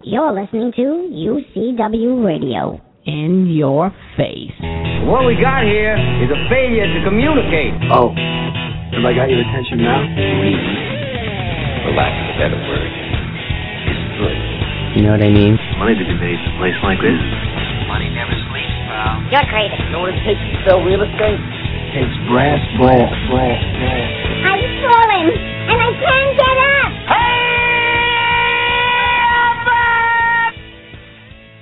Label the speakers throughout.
Speaker 1: You're listening to UCW Radio. In your face.
Speaker 2: What we got here is a failure to communicate.
Speaker 3: Oh, have I got your attention now?
Speaker 4: For lack of a better word, it's good.
Speaker 3: You know what I mean?
Speaker 5: Money to be made in a place like this.
Speaker 4: Money never sleeps, pal.
Speaker 1: You're crazy.
Speaker 2: You know what it takes to sell real estate?
Speaker 3: It takes brass, brass, brass, brass.
Speaker 1: I'm falling, and I can't get up.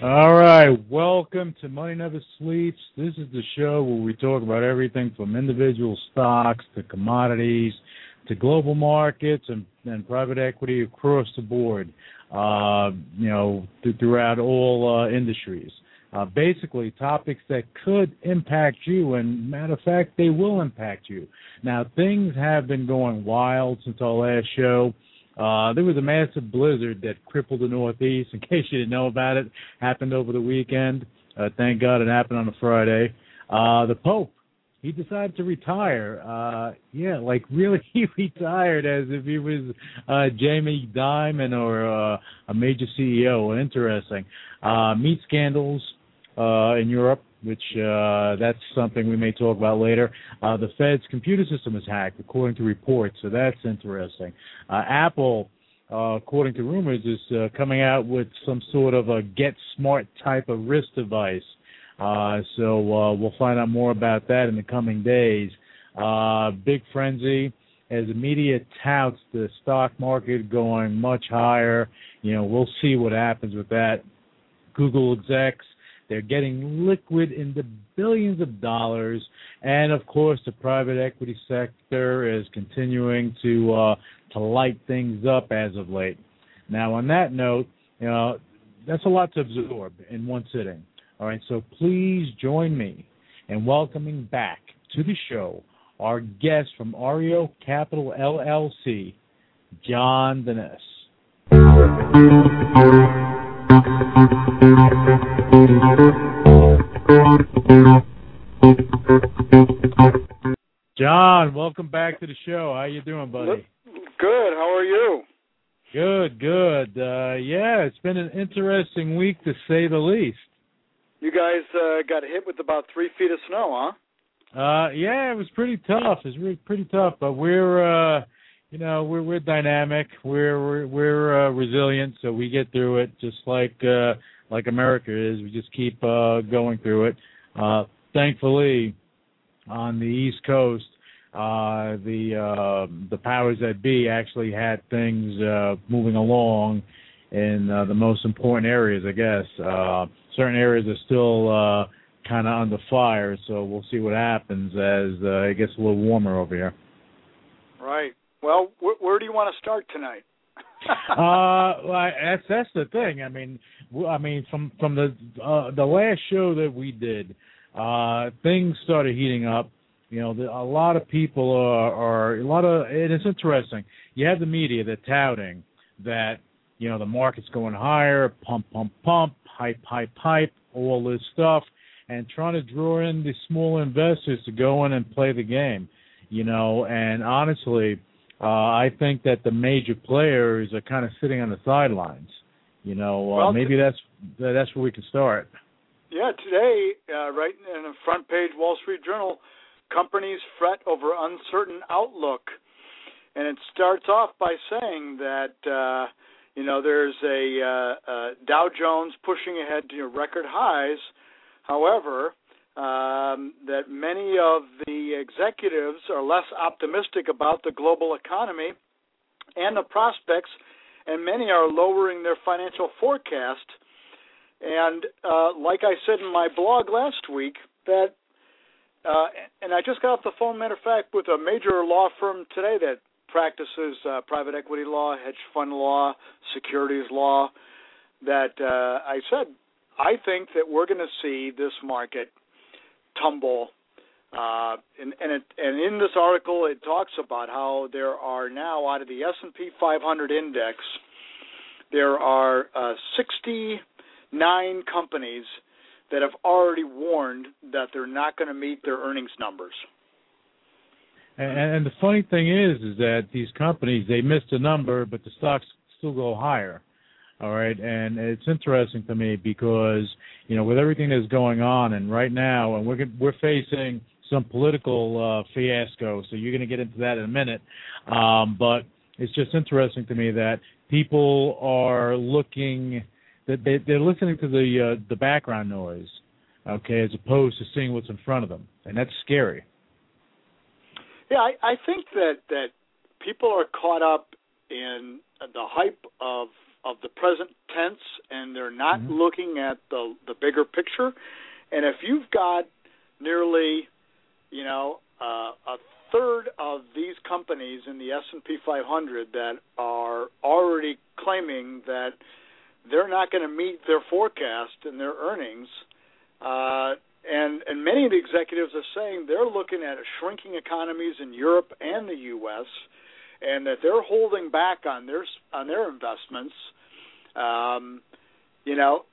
Speaker 6: All right, welcome to Money Never Sleeps. This is the show where we talk about everything from individual stocks to commodities to global markets and, and private equity across the board, uh, you know, th- throughout all uh, industries. Uh, basically, topics that could impact you, and matter of fact, they will impact you. Now, things have been going wild since our last show. Uh, there was a massive blizzard that crippled the Northeast. In case you didn't know about it, happened over the weekend. Uh, thank God it happened on a Friday. Uh, the Pope, he decided to retire. Uh, yeah, like really, he retired as if he was uh, Jamie Dimon or uh, a major CEO. Interesting. Uh, meat scandals uh, in Europe which uh, that's something we may talk about later. Uh, the Fed's computer system is hacked, according to reports, so that's interesting. Uh, Apple, uh, according to rumors, is uh, coming out with some sort of a Get Smart type of wrist device. Uh, so uh, we'll find out more about that in the coming days. Uh, big frenzy as the media touts the stock market going much higher. You know, we'll see what happens with that. Google execs they're getting liquid in the billions of dollars, and of course, the private equity sector is continuing to uh, to light things up as of late. Now, on that note, you know that's a lot to absorb in one sitting. All right, so please join me in welcoming back to the show our guest from Oreo Capital LLC, John Dennis. John, welcome back to the show. How you doing, buddy?
Speaker 7: Good. How are you?
Speaker 6: Good, good. Uh yeah, it's been an interesting week to say the least.
Speaker 7: You guys uh, got hit with about three feet of snow, huh?
Speaker 6: Uh yeah, it was pretty tough. It's really pretty tough, but we're uh you know, we're we're dynamic. We're we're we're uh, resilient, so we get through it just like uh like America is. We just keep uh going through it. Uh thankfully on the East Coast, uh the uh the powers that be actually had things uh moving along in uh, the most important areas, I guess. Uh certain areas are still uh kind of under fire, so we'll see what happens as uh, it gets a little warmer over here.
Speaker 7: Right. Well, wh- where do you want to start tonight?
Speaker 6: uh, well, that's that's the thing. I mean, I mean, from from the uh, the last show that we did, uh, things started heating up. You know, the, a lot of people are, are a lot of, and it's interesting. You have the media that touting that you know the market's going higher, pump, pump, pump, hype, hype, hype, all this stuff, and trying to draw in the small investors to go in and play the game. You know, and honestly, uh, I think that the major players are kind of sitting on the sidelines. You know, uh,
Speaker 7: Well,
Speaker 6: maybe that's that's where we can start.
Speaker 7: Yeah, today, uh, right in the front page Wall Street Journal, companies fret over uncertain outlook, and it starts off by saying that uh, you know there's a uh, uh, Dow Jones pushing ahead to record highs. However, um, that many of the executives are less optimistic about the global economy and the prospects, and many are lowering their financial forecast. And uh, like I said in my blog last week, that uh, and I just got off the phone, matter of fact, with a major law firm today that practices uh, private equity law, hedge fund law, securities law. That uh, I said, I think that we're going to see this market tumble. Uh, and and, it, and in this article, it talks about how there are now out of the S and P 500 index, there are uh, 69 companies that have already warned that they're not going to meet their earnings numbers.
Speaker 6: And, and the funny thing is, is that these companies they missed a number, but the stocks still go higher. All right, and it's interesting to me because you know with everything that's going on, and right now, and we're we're facing some political uh, fiasco. So you're going to get into that in a minute, um, but it's just interesting to me that people are looking that they, they're listening to the uh, the background noise, okay, as opposed to seeing what's in front of them, and that's scary.
Speaker 7: Yeah, I, I think that that people are caught up in the hype of of the present tense and they're not mm-hmm. looking at the the bigger picture. And if you've got nearly, you know, uh, a third of these companies in the S&P 500 that are already claiming that they're not going to meet their forecast and their earnings, uh, and and many of the executives are saying they're looking at shrinking economies in Europe and the U.S and that they're holding back on their on their investments, um, you know,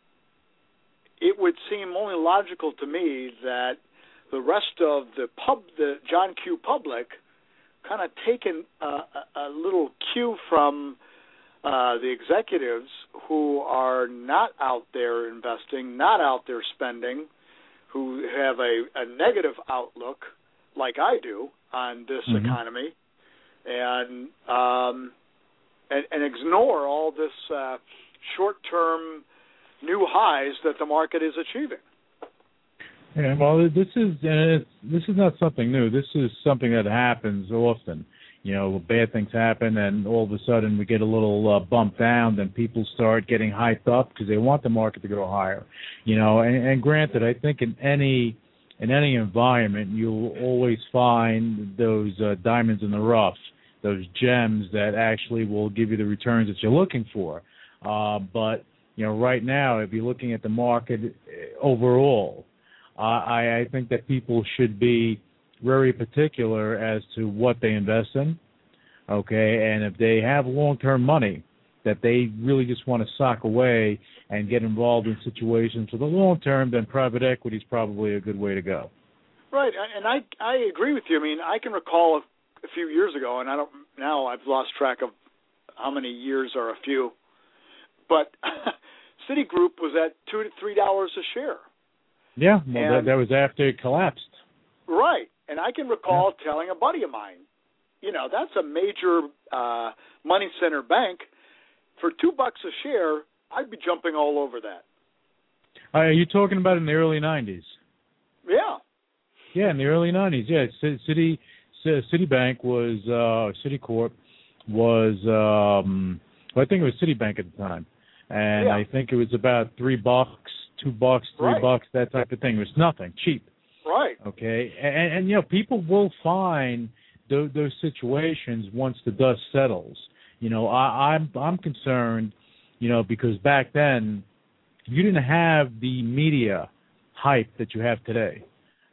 Speaker 7: it would seem only logical to me that the rest of the pub, the John Q. public, kind of taken a, a, little cue from uh, the executives who are not out there investing, not out there spending, who have a, a negative outlook, like I do, on this mm-hmm. economy and um, and, and ignore all this uh, short-term new highs that the market is achieving.
Speaker 6: Yeah, well, this is uh, this is not something new. This is something that happens often. You know, bad things happen, and all of a sudden we get a little uh, bump down. Then people start getting hyped up because they want the market to go higher. You know, and, and granted, I think in any in any environment you'll always find those uh, diamonds in the rough those gems that actually will give you the returns that you're looking for. Uh, but you know, right now, if you're looking at the market uh, overall, uh, I, I think that people should be very particular as to what they invest in. Okay, and if they have long-term money that they really just want to sock away and get involved in situations for the long term, then private equity is probably a good way to go.
Speaker 7: Right, and I I agree with you. I mean, I can recall a few years ago, and I don't now I've lost track of how many years are a few, but Citigroup was at two to three dollars a share.
Speaker 6: Yeah, well, that, that was after it collapsed.
Speaker 7: Right, and I can recall yeah. telling a buddy of mine, you know, that's a major uh, money center bank. For two bucks a share, I'd be jumping all over that.
Speaker 6: Uh, are you talking about in the early '90s?
Speaker 7: Yeah.
Speaker 6: Yeah, in the early '90s. Yeah, City Citibank was uh, Citicorp was um, well, I think it was Citibank at the time, and
Speaker 7: yeah.
Speaker 6: I think it was about three bucks, two bucks, three
Speaker 7: right.
Speaker 6: bucks, that type of thing. It was nothing cheap.
Speaker 7: Right.
Speaker 6: Okay, and, and you know people will find those, those situations once the dust settles. You know, I, I'm I'm concerned, you know, because back then you didn't have the media hype that you have today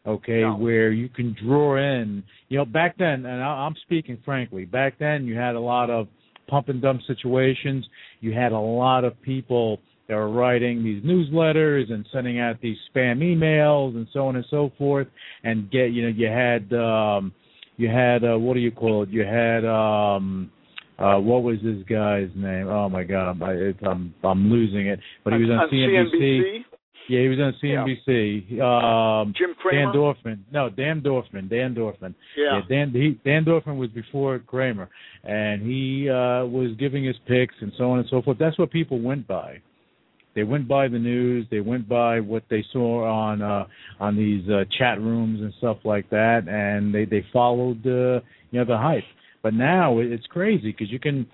Speaker 6: okay,
Speaker 7: no.
Speaker 6: where you can draw in. You know, back then, and I, I'm speaking frankly, back then you had a lot of pump and dump situations. You had a lot of people that were writing these newsletters and sending out these spam emails and so on and so forth. And get, you know, you had, um, you had, uh, what do you call it? You had, um, uh, what was this guy's name? Oh my God, I'm, I, I'm, I'm losing it. But he was on,
Speaker 7: on CNBC. CNBC.
Speaker 6: Yeah, he was on CNBC. Yeah. Um,
Speaker 7: Jim Cramer.
Speaker 6: Dan Dorfman. No, Dan Dorfman. Dan Dorfman.
Speaker 7: Yeah.
Speaker 6: yeah Dan he, Dan Dorfman was before Cramer, and he uh, was giving his picks and so on and so forth. That's what people went by. They went by the news. They went by what they saw on uh, on these uh, chat rooms and stuff like that, and they they followed uh, you know the hype. But now it's crazy because you can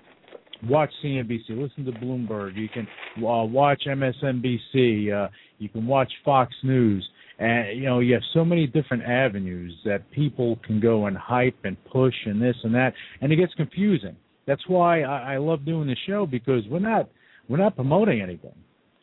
Speaker 6: watch CNBC, listen to Bloomberg, you can uh, watch MSNBC, uh, you can watch Fox News, and you know you have so many different avenues that people can go and hype and push and this and that, and it gets confusing. That's why I, I love doing the show because we're not we're not promoting anything.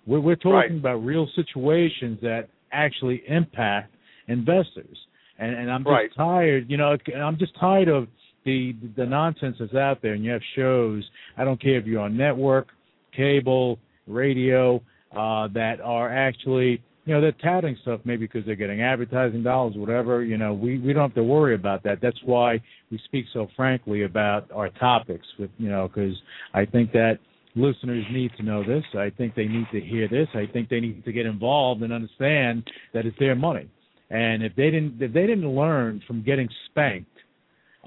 Speaker 6: We're, we're talking
Speaker 7: right.
Speaker 6: about real situations that actually impact investors, and, and I'm just
Speaker 7: right.
Speaker 6: tired. You know, I'm just tired of the the nonsense that's out there, and you have shows. I don't care if you're on network, cable, radio, uh, that are actually you know they're touting stuff maybe because they're getting advertising dollars, whatever. You know, we we don't have to worry about that. That's why we speak so frankly about our topics. With you know, because I think that listeners need to know this. I think they need to hear this. I think they need to get involved and understand that it's their money. And if they didn't if they didn't learn from getting spanked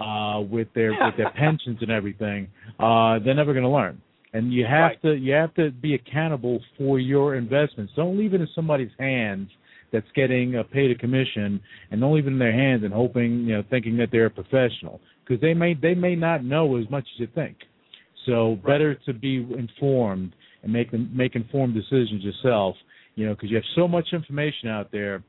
Speaker 6: uh, with their with their pensions and everything, uh, they're never going to learn. And you have
Speaker 7: Right.
Speaker 6: to you have to be accountable for your investments. Don't leave it in somebody's hands that's getting uh, paid a commission, and don't leave it in their hands and hoping you know thinking that they're a professional because they may they may not know as much as you think. So better to be informed and make make informed decisions yourself. You know, because you have so much information out there,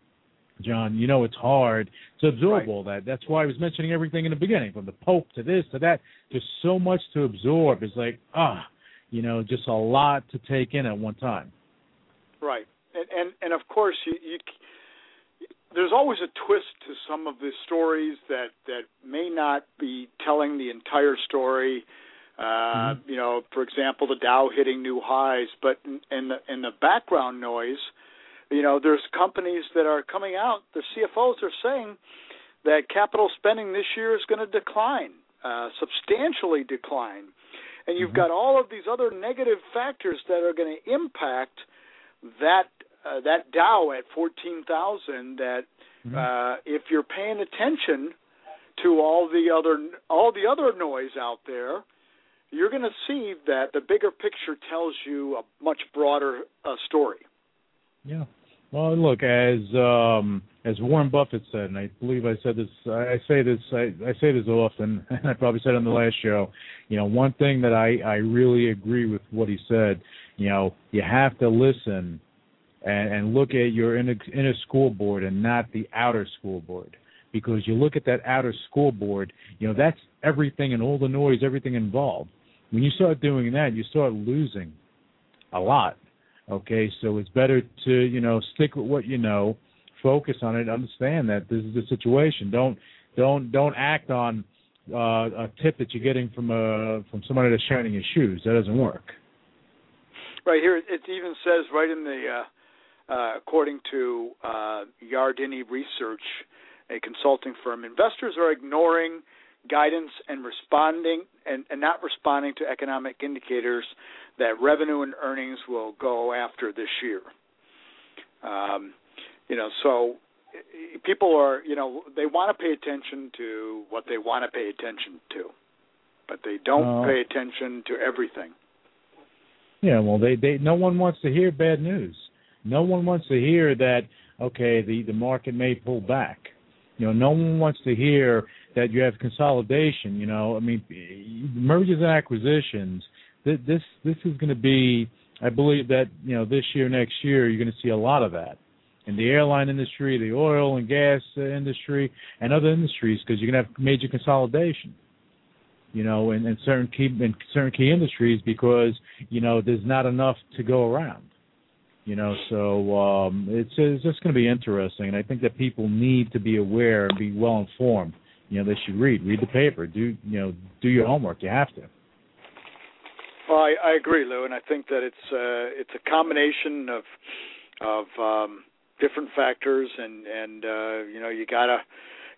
Speaker 6: John. You know it's hard to absorb
Speaker 7: Right.
Speaker 6: all that. That's why I was mentioning everything in the beginning, from the Pope to this to that. There's so much to absorb. It's like ah, you know, just a lot to take in at one time.
Speaker 7: Right, and and and of course you, you there's always a twist to some of the stories that that may not be telling the entire story. Uh, You know, for example, the Dow hitting new highs, but in, in the in the background noise, you know, there's companies that are coming out. The CFOs are saying that capital spending this year is going to decline, uh, substantially decline, and you've got all of these other negative factors that are going to impact that uh, that Dow at fourteen thousand. That uh, if you're paying attention to all the other all the other noise out there, you're going to see that the bigger picture tells you a much broader uh, story.
Speaker 6: Yeah. Well, look, as um, as Warren Buffett said, and I believe I said this, I say this, I, I say this often, and I probably said on the last show. You know, one thing that I I really agree with what he said. You know, you have to listen and, and look at your inner, inner scoreboard and not the outer scoreboard. Because you look at that outer scoreboard, you know, that's everything and all the noise, everything involved. When you start doing that, you start losing a lot. Okay, so it's better to, you know, stick with what you know, focus on it, understand that this is the situation. Don't don't don't act on uh, a tip that you're getting from a from somebody that's shining your shoes. That doesn't work.
Speaker 7: Right here, it even says right in the, uh, uh, according to uh, Yardeni Research, a consulting firm, investors are ignoring guidance and responding and, and not responding to economic indicators that revenue and earnings will go after this year. Um, you know, so people are, you know, they want to pay attention to what they want to pay attention to, but they don't
Speaker 6: Uh,
Speaker 7: pay attention to everything.
Speaker 6: Yeah, well, they they no one wants to hear bad news. No one wants to hear that okay, the the market may pull back. You know, no one wants to hear that you have consolidation. You know, I mean, mergers and acquisitions. This this, this is going to be, I believe that you know this year, next year, you're going to see a lot of that in the airline industry, the oil and gas uh, industry, and other industries because you're going to have major consolidation you know, in, in certain key in certain key industries because you know there's not enough to go around. You know, so um, it's it's just going to be interesting, and I think that people need to be aware and be well informed. You know, they should read, read the paper, do you know, do your homework. You have to.
Speaker 7: Well, I, I agree, Lou, and I think that it's uh, it's a combination of of um, different factors, and and uh, you know you gotta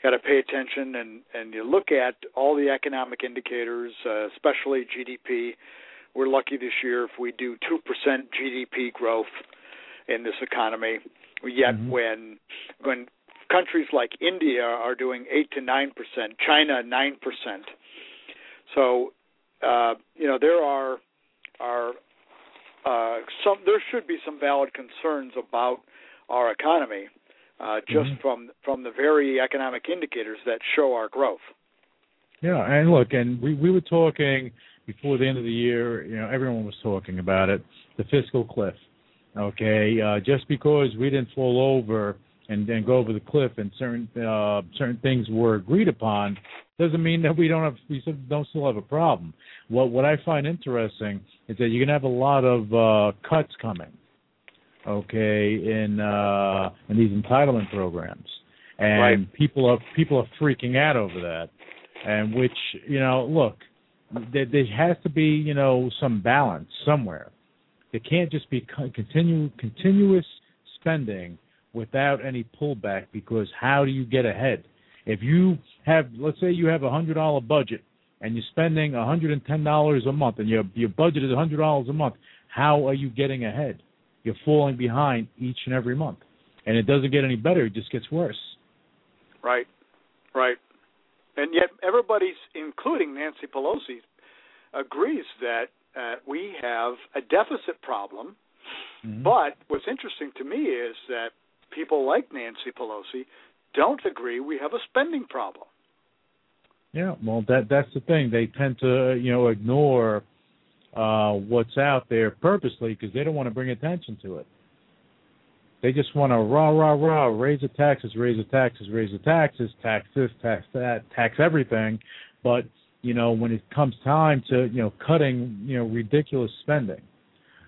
Speaker 7: gotta pay attention, and and you look at all the economic indicators, uh, especially GDP. We're lucky this year if we do two percent GDP growth in this economy. Yet
Speaker 6: Mhm.
Speaker 7: when when countries like India are doing eight to nine percent, China nine percent. So uh, you know there are are uh, some there should be some valid concerns about our economy uh, just
Speaker 6: Mhm.
Speaker 7: from from the very economic indicators that show our growth.
Speaker 6: Yeah, and look, and we we were talking before the end of the year. You know, everyone was talking about it, the fiscal cliff. Okay, uh, just because we didn't fall over and then go over the cliff and certain uh, certain things were agreed upon, doesn't mean that we don't have we still don't still have a problem. What what I find interesting is that you're gonna have a lot of uh, cuts coming. Okay, in uh, in these entitlement programs, and
Speaker 7: Right.
Speaker 6: people are people are freaking out over that and which you know look there, there has to be you know some balance somewhere It can't just be co- continue continuous spending without any pullback because how do you get ahead if you have let's say you have a hundred dollar budget and you're spending $110 a month, and your your budget is $100 a month, how are you getting ahead? You're falling behind each and every month, and it doesn't get any better; it just gets worse.
Speaker 7: Right, right, and yet everybody's, including Nancy Pelosi, agrees that uh, we have a deficit problem.
Speaker 6: Mm-hmm.
Speaker 7: But what's interesting to me is that people like Nancy Pelosi don't agree we have a spending problem.
Speaker 6: Yeah, well, that that's the thing. They tend to, you know, ignore uh, what's out there purposely because they don't want to bring attention to it. They just want to rah rah rah raise the taxes, raise the taxes, raise the taxes, tax this, tax that, tax everything. But you know, when it comes time to you know cutting, you know, ridiculous spending,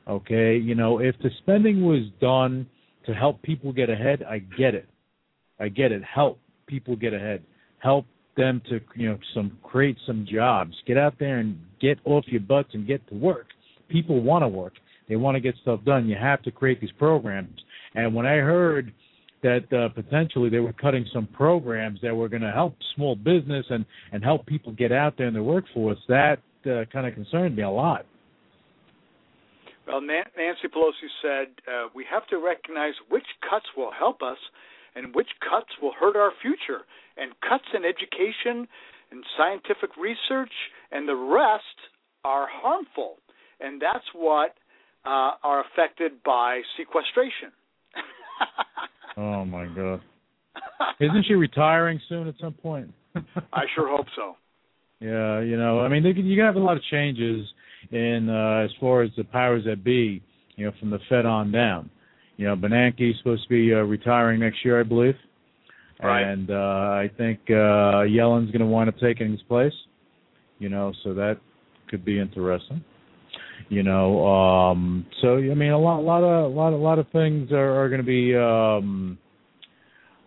Speaker 6: okay, you know, if the spending was done to help people get ahead, I get it. I get it. Help people get ahead. Help them to you know some create some jobs. Get out there and get off your butts and get to work. People want to work. They want to get stuff done. You have to create these programs. And when I heard that uh, potentially they were cutting some programs that were going to help small business and and help people get out there in the workforce, that uh, kind of concerned me a lot.
Speaker 7: Well, Nancy Pelosi said uh, we have to recognize which cuts will help us and which cuts will hurt our future. And cuts in education and scientific research and the rest are harmful. And that's what uh, are affected by sequestration.
Speaker 6: oh, my God. Isn't she retiring soon at some point?
Speaker 7: I sure hope so.
Speaker 6: Yeah, you know, I mean, they, you can have a lot of changes in uh, as far as the powers that be, you know, from the Fed on down. You know, Bernanke's supposed to be uh, retiring next year, I believe.
Speaker 7: Right.
Speaker 6: And uh, I think uh, Yellen's going to wind up taking his place. You know, so that could be interesting. You know, um, so I mean, a lot, a lot of, a lot, a lot of things are, are going to be, um,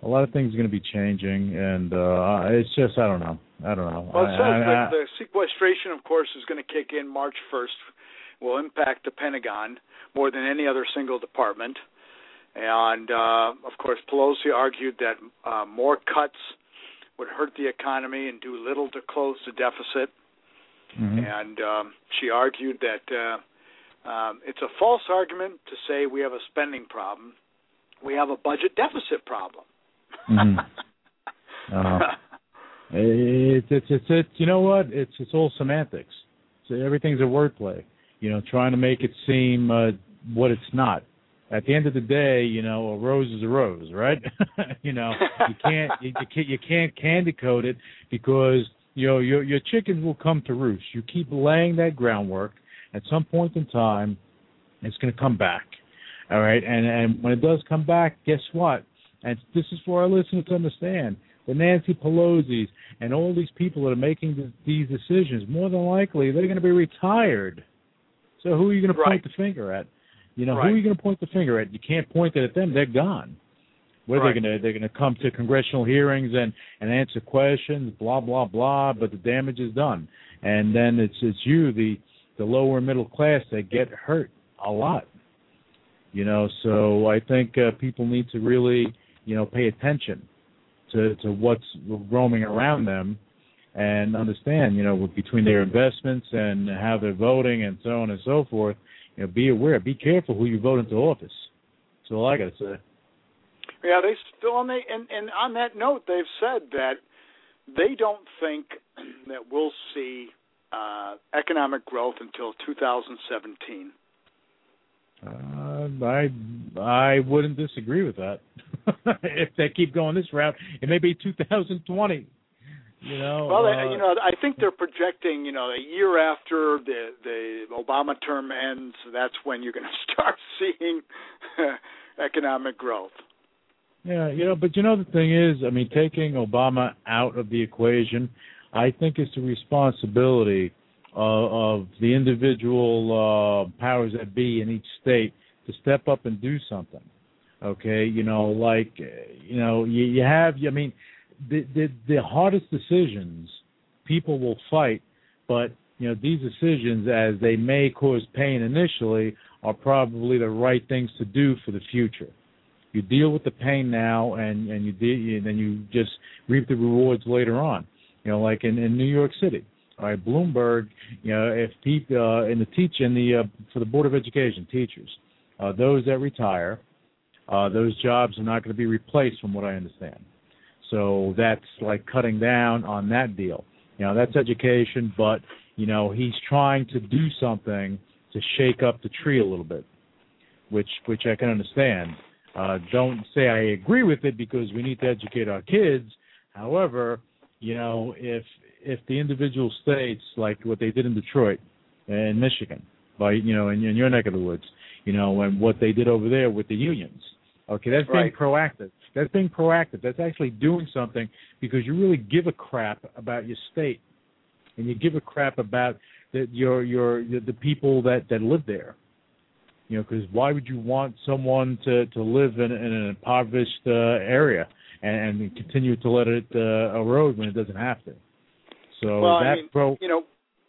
Speaker 6: a lot of things are going to be changing, and uh, it's just, I don't know, I don't know.
Speaker 7: Well, it says
Speaker 6: I,
Speaker 7: that the sequestration, of course, is going to kick in March 1st, will impact the Pentagon more than any other single department. And uh, of course, Pelosi argued that uh, more cuts would hurt the economy and do little to close the deficit.
Speaker 6: Mm-hmm.
Speaker 7: And um, she argued that uh, um, it's a false argument to say we have a spending problem. We have a budget deficit problem.
Speaker 6: Mm-hmm. uh, it's it's it's it's you know what? It's it's all semantics. So everything's a wordplay. You know, trying to make it seem uh, what it's not at the end of the day, you know, a rose is a rose, right? you know, you can't you, you can't you can't candy coat it because you know your your chickens will come to roost. You keep laying that groundwork. At some point in time, it's going to come back. All right, and and when it does come back, guess what? And this is for our listeners to understand. The Nancy Pelosi's and all these people that are making th- these decisions, more than likely, they're going to be retired. So who are you going to point the finger at? You know,
Speaker 7: Right.
Speaker 6: who are you going to point the finger at? You can't point it at them; they're gone. What are
Speaker 7: Right.
Speaker 6: they going to? They're going to come to congressional hearings and and answer questions, blah blah blah. But the damage is done, and then it's it's you, the the lower middle class, that get hurt a lot. You know, so I think uh, people need to really, you know, pay attention to to what's roaming around them, and understand, you know, between their investments and how they're voting and so on and so forth. You know, be aware, be careful who you vote into office. That's all I got to say.
Speaker 7: Yeah, they still on they and and on that note, they've said that they don't think that we'll see uh, economic growth until 2017.
Speaker 6: Uh, I I wouldn't disagree with that. if they keep going this route, it may be 2020. You know.
Speaker 7: Well,
Speaker 6: uh,
Speaker 7: you know, I think they're projecting, you know, a year after the the Obama term ends, that's when you're going to start seeing economic growth.
Speaker 6: Yeah, you know, but you know the thing is, I mean, taking Obama out of the equation, I think it's the responsibility of, of the individual uh, powers that be in each state to step up and do something. Okay, you know, like uh, you know, you, you have, I mean, the, the the hardest decisions people will fight, but you know, these decisions, as they may cause pain initially, are probably the right things to do for the future. You deal with the pain now and and you de- and then you just reap the rewards later on. You know like in in New York City All right, Bloomberg, you know, if people uh, in the teach in the uh, for the Board of Education teachers, uh, those that retire, uh, those jobs are not going to be replaced, from what I understand. So that's like cutting down on that deal. You know, that's education, but you know, he's trying to do something to shake up the tree a little bit, which which I can understand. Uh, don't say I agree with it because we need to educate our kids. However, you know, if if the individual states like what they did in Detroit and Michigan, by you know, in, in your neck of the woods, you know, and what they did over there with the unions. Okay, that's
Speaker 7: right.
Speaker 6: being proactive. That's being proactive. That's actually doing something because you really give a crap about your state, and you give a crap about the, your your the people that that live there. You know, because why would you want someone to to live in, in an impoverished uh, area and, and continue to let it uh, erode when it doesn't have to? So
Speaker 7: well,
Speaker 6: that
Speaker 7: I mean,
Speaker 6: pro,
Speaker 7: you know,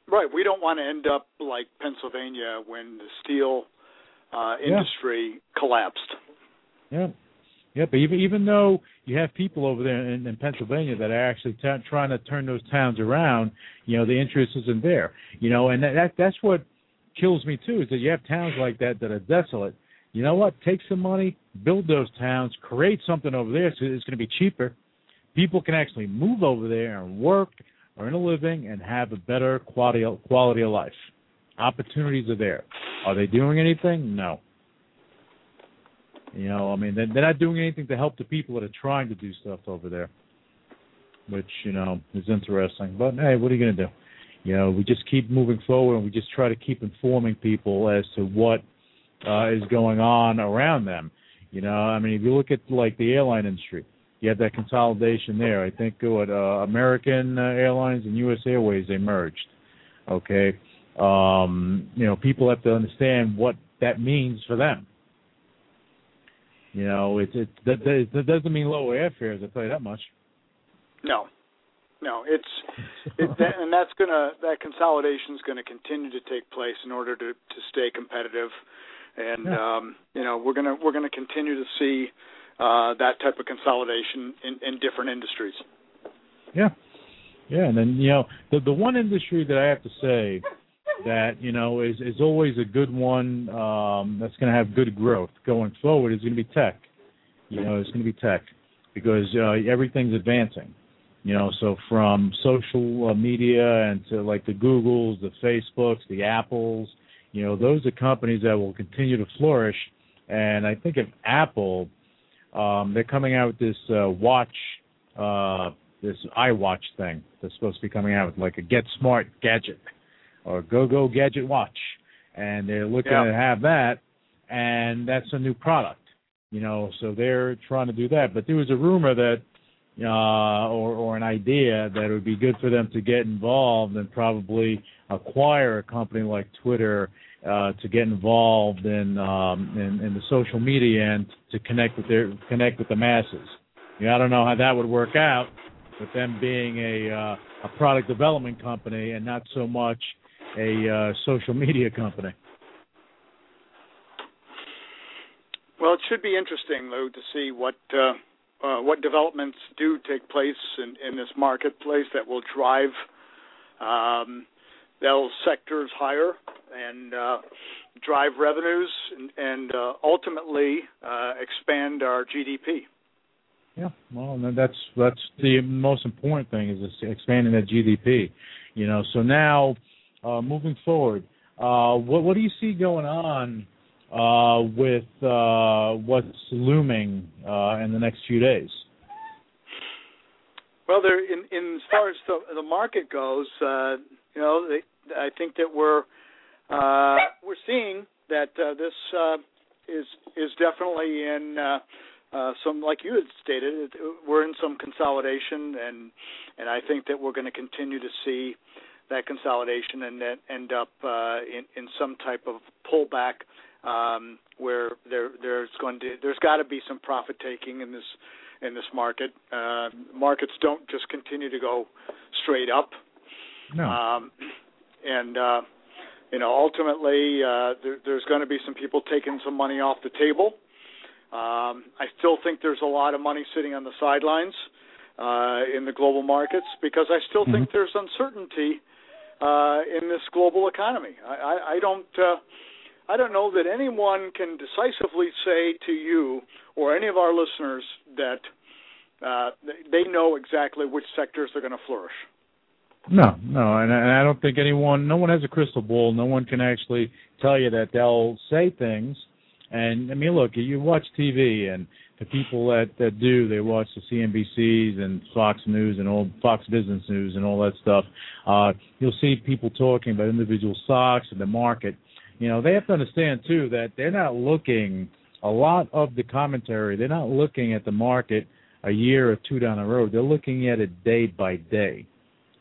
Speaker 7: right? We don't want to end up like Pennsylvania when the steel uh, industry
Speaker 6: yeah.
Speaker 7: collapsed.
Speaker 6: Yeah, yeah, but even even though you have people over there in, in Pennsylvania that are actually t- trying to turn those towns around, you know, the interest isn't there. You know, and that, that that's what kills me too is that you have towns like that that are desolate. You know what? Take some money, build those towns, create something over there so it's going to be cheaper. People can actually move over there and work, earn a living, and have a better quality quality of life. Opportunities are there. Are they doing anything? No. You know, I mean, they're, they're not doing anything to help the people that are trying to do stuff over there, which you know is interesting. But hey, what are you going to do? You know, we just keep moving forward, and we just try to keep informing people as to what uh, is going on around them. You know, I mean, if you look at like the airline industry, you have that consolidation there. I think what uh, American uh, Airlines and U.S. Airways they merged. Okay, um, you know, people have to understand what that means for them. You know, it it that, that doesn't mean lower airfares. I tell you that much.
Speaker 7: No, no, it's it, that, and that's gonna that consolidation is going to continue to take place in order to to stay competitive, and
Speaker 6: yeah.
Speaker 7: um, you know we're gonna we're gonna continue to see uh, that type of consolidation in, in different industries.
Speaker 6: Yeah, yeah, and then you know the the one industry that I have to say that you know is is always a good one um, that's going to have good growth going forward is going to be tech. You know, it's going to be tech because uh, everything's advancing. You know, so from social uh, media and to like the Googles, the Facebooks, the Apples. You know, those are companies that will continue to flourish. And I think of Apple, um, they're coming out with this uh, watch, uh, this iWatch thing that's supposed to be coming out with like a Get Smart gadget or Go Go Gadget Watch, and they're looking
Speaker 7: yeah.
Speaker 6: to have that, and that's a new product, you know. So they're trying to do that. But there was a rumor that, uh, or or an idea that it would be good for them to get involved and probably acquire a company like Twitter uh, to get involved in, um, in in the social media and to connect with their connect with the masses. You know, I don't know how that would work out with them being a uh, a product development company and not so much a uh, social media company.
Speaker 7: Well, it should be interesting, Lou, to see what uh, uh, what developments do take place in, in this marketplace that will drive um, those sectors higher and uh, drive revenues and, and uh, ultimately uh, expand our GDP.
Speaker 6: Yeah, well, that's that's the most important thing is expanding that GDP. You know, so now uh, moving forward, uh, what what do you see going on uh, with uh, what's looming uh, in the next few days?
Speaker 7: Well, there in, in as far as the, the market goes, uh, you know, they, I think that we're we're seeing that this is is definitely in uh, some, like you had stated, we're in some consolidation, and and I think that we're going to continue to see that consolidation and then end up uh, in in some type of pullback um, where there there's going to there's got to be some profit taking in this in this market. Uh, markets don't just continue to go straight up.
Speaker 6: No.
Speaker 7: Um, and uh, you know, ultimately, uh, there, there's going to be some people taking some money off the table. Um, I still think there's a lot of money sitting on the sidelines uh, in the global markets because I still
Speaker 6: mm-hmm.
Speaker 7: think there's uncertainty uh, in this global economy. I, I, I don't. Uh, I don't know that anyone can decisively say to you or any of our listeners that uh, they know exactly which sectors are going to flourish.
Speaker 6: No, no, and, and I don't think anyone, no one has a crystal ball. No one can actually tell you that they'll say things. And I mean, look, you watch TV, and the people that that do, they watch the CNBCs and Fox News and all Fox Business News and all that stuff. Uh, you'll see people talking about individual stocks and the market you know, they have to understand too that they're not looking a lot of the commentary. They're not looking at the market a year or two down the road. They're looking at it day by day,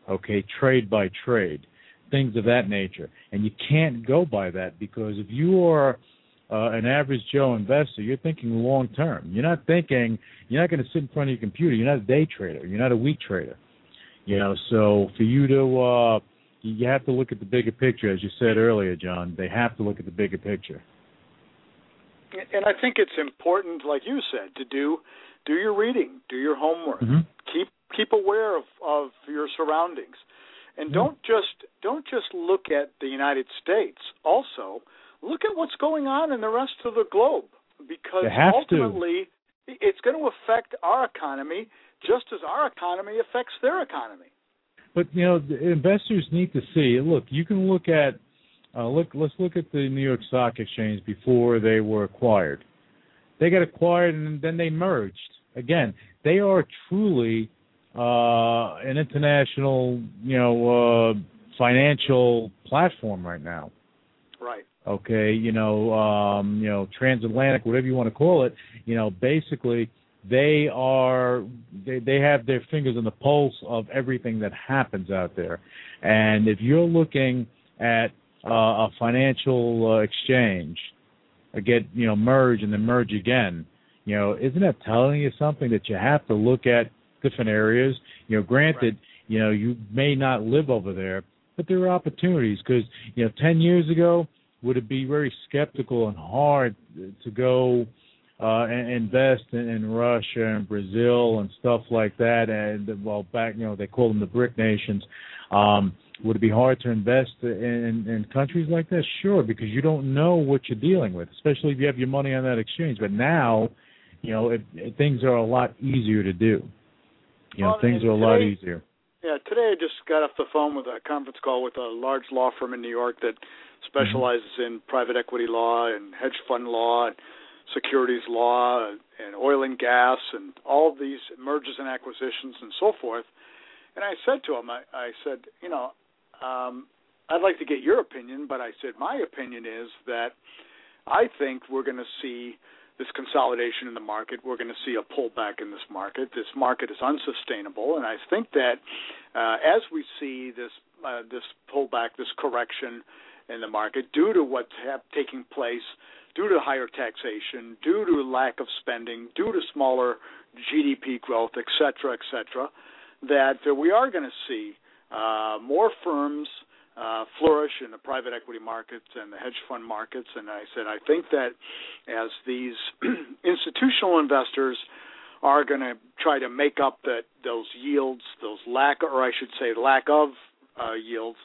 Speaker 6: okay, trade by trade, things of that nature. And you can't go by that because if you are uh, an average Joe investor, you're thinking long term. You're not thinking. You're not going to sit in front of your computer. You're not a day trader. You're not a week trader. You know, so for you to uh, you have to look at the bigger picture, as you said earlier, John. They have to look at the bigger picture.
Speaker 7: And I think it's important, like you said, to do do your reading, do your homework,
Speaker 6: mm-hmm.
Speaker 7: keep keep aware of of your surroundings, and mm-hmm. don't just don't just look at the United States. Also, look at what's going on in the rest of the globe, because ultimately
Speaker 6: to.
Speaker 7: it's going to affect our economy just as our economy affects their economy.
Speaker 6: But you know, investors need to see. Look, you can look at uh, look. Let's look at the New York Stock Exchange before they were acquired. They got acquired and then they merged. Again, they are truly uh, an international, you know, uh, financial platform right now.
Speaker 7: Right.
Speaker 6: Okay. You know, um, you know, transatlantic, whatever you want to call it. You know, basically they are they they have their fingers on the pulse of everything that happens out there and if you're looking at uh, a financial uh, exchange uh, get you know merge and then merge again you know isn't that telling you something that you have to look at different areas you know granted
Speaker 7: right.
Speaker 6: you know you may not live over there but there are opportunities because you know 10 years ago would it be very skeptical and hard to go uh, and invest in, in Russia and Brazil and stuff like that. And well, back you know they call them the BRIC nations. Um, would it be hard to invest in, in countries like that? Sure, because you don't know what you're dealing with, especially if you have your money on that exchange. But now, you know, it, it, things are a lot easier to do. You know,
Speaker 7: well,
Speaker 6: things are a
Speaker 7: today,
Speaker 6: lot easier.
Speaker 7: Yeah, today I just got off the phone with a conference call with a large law firm in New York that specializes mm-hmm. in private equity law and hedge fund law. And securities law and oil and gas and all of these mergers and acquisitions and so forth. And I said to him, I, I said, you know, um, I'd like to get your opinion, but I said my opinion is that I think we're going to see this consolidation in the market. We're going to see a pullback in this market. This market is unsustainable, and I think that uh, as we see this uh, this pullback, this correction in the market due to what's ha- taking place due to higher taxation, due to lack of spending, due to smaller GDP growth, et cetera, et cetera, that we are going to see uh, more firms uh, flourish in the private equity markets and the hedge fund markets. And I said, I think that as these institutional investors are going to try to make up that those yields, those lack, or I should say, lack of uh, yields,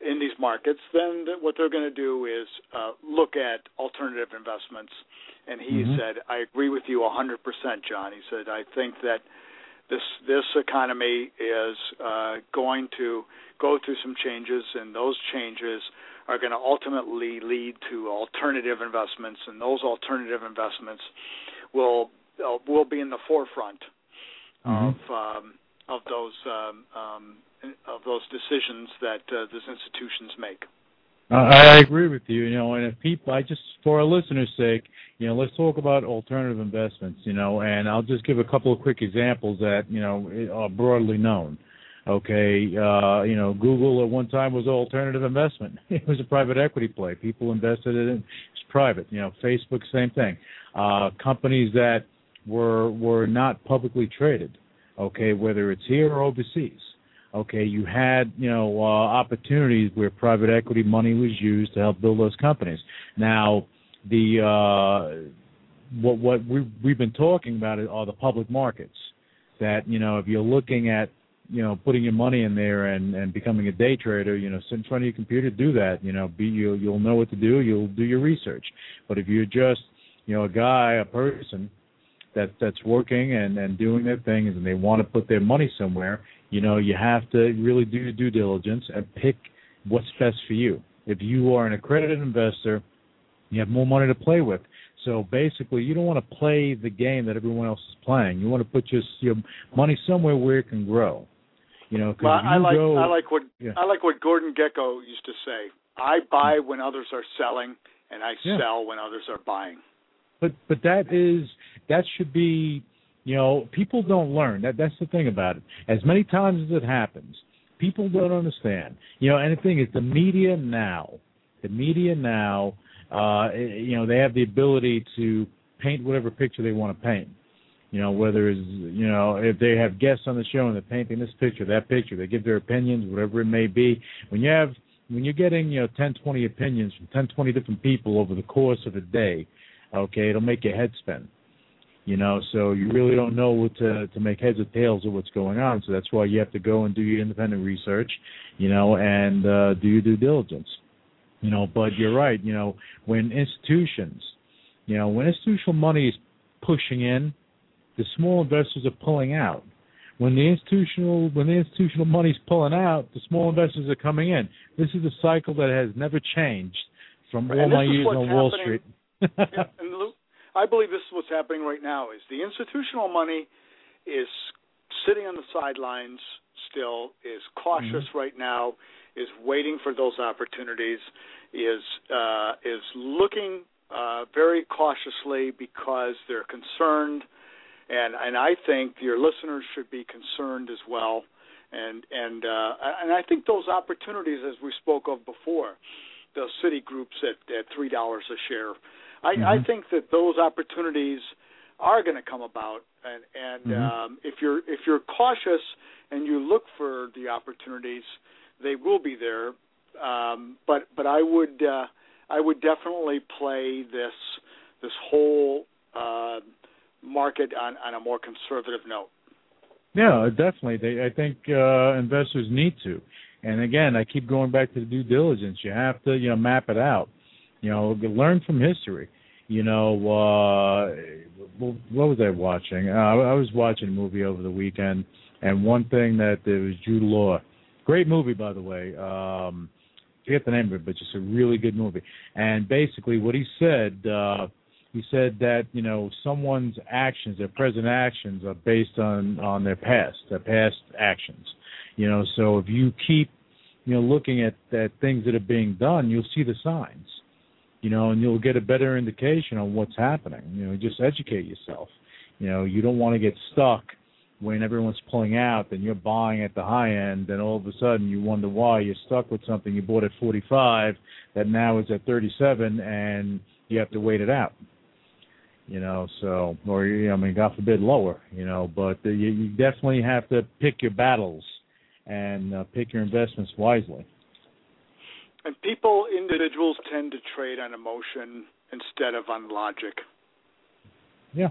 Speaker 7: in these markets, then what they're going to do is uh, look at alternative investments. And he
Speaker 6: mm-hmm.
Speaker 7: said, "I agree with you 100%, John." He said, "I think that this this economy is uh, going to go through some changes, and those changes are going to ultimately lead to alternative investments, and those alternative investments will uh, will be in the forefront
Speaker 6: mm-hmm.
Speaker 7: of um, of those um, um, of those decisions that uh, those institutions make.
Speaker 6: I agree with you. You know, and if people, I just for our listeners' sake, you know, let's talk about alternative investments. You know, and I'll just give a couple of quick examples that you know are broadly known. Okay, uh, you know, Google at one time was an alternative investment. It was a private equity play. People invested in it. It's private. You know, Facebook, same thing. Uh, companies that were were not publicly traded. Okay, whether it's here or overseas okay, you had you know uh, opportunities where private equity money was used to help build those companies. Now, the uh, what what we we've been talking about are the public markets. That you know, if you're looking at you know putting your money in there and and becoming a day trader you know sit in front of your computer do that you know be you you'll know what to do you'll do your research but if you're just you know a guy a person that that's working and and doing their things and they want to put their money somewhere you know you have to really do your due diligence and pick what's best for you if you are an accredited investor you have more money to play with so basically, you don't want to play the game that everyone else is playing. You want to put your, your money somewhere where it can grow. You know,
Speaker 7: well, I like
Speaker 6: go,
Speaker 7: I like what
Speaker 6: yeah.
Speaker 7: I like what Gordon Gekko used to say. I buy when others are selling, and I
Speaker 6: yeah.
Speaker 7: sell when others are buying.
Speaker 6: But but that is that should be you know people don't learn that that's the thing about it. As many times as it happens, people don't understand. You know, and the thing is, the media now, the media now uh, you know, they have the ability to paint whatever picture they want to paint. You know, whether it's, you know, if they have guests on the show and they're painting this picture, that picture, they give their opinions, whatever it may be. When you have, when you're getting, you know, 10, 20 opinions from 10, 20 different people over the course of a day, okay, it'll make your head spin. You know, so you really don't know what to to make heads or tails of what's going on. So that's why you have to go and do your independent research, you know, and uh, do your due diligence. You know, but you're right. You know, when institutions, you know, when institutional money is pushing in, the small investors are pulling out. When the institutional when the institutional money is pulling out, the small investors are coming in. This is a cycle that has never changed from all
Speaker 7: and
Speaker 6: my years on Wall
Speaker 7: happening-
Speaker 6: Street.
Speaker 7: Yeah, and Lou, I believe this is what's happening right now. Is the institutional money is sitting on the sidelines still, is cautious
Speaker 6: Mm-hmm.
Speaker 7: right now, is waiting for those opportunities, is uh, is looking uh, very cautiously because they're concerned, and and I think your listeners should be concerned as well, and and uh, and I think those opportunities, as we spoke of before, the Citigroups at at three dollars a share, I, I
Speaker 6: Mhm.
Speaker 7: think that those opportunities are going to come about, and and
Speaker 6: Mhm.
Speaker 7: um, if you're if you're cautious and you look for the opportunities, they will be there. Um, but but I would uh, I would definitely play this this whole uh, market on on a more conservative note.
Speaker 6: Yeah, definitely. They, I think uh, investors need to. And again, I keep going back to the due diligence. You have to, you know, map it out. You know, learn from history. You know, uh, what was I watching? Uh, I was watching a movie over the weekend, and one thing that there was Jude Law. Great movie, by the way. Um, forget the name of it, but just a really good movie. And basically, what he said, uh, he said that you know someone's actions, their present actions, are based on on their past, their past actions. You know, so if you keep, you know, looking at at things that are being done, you'll see the signs. You know, and you'll get a better indication on what's happening. You know, just educate yourself. You know, you don't want to get stuck when everyone's pulling out and you're buying at the high end and all of a sudden you wonder why you're stuck with something you bought at 45 that now is at 37 and you have to wait it out you know so or i mean god forbid lower you know but you, you definitely have to pick your battles and uh, pick your investments wisely
Speaker 7: And people, individuals, tend to trade on emotion instead of on logic.
Speaker 6: yeah.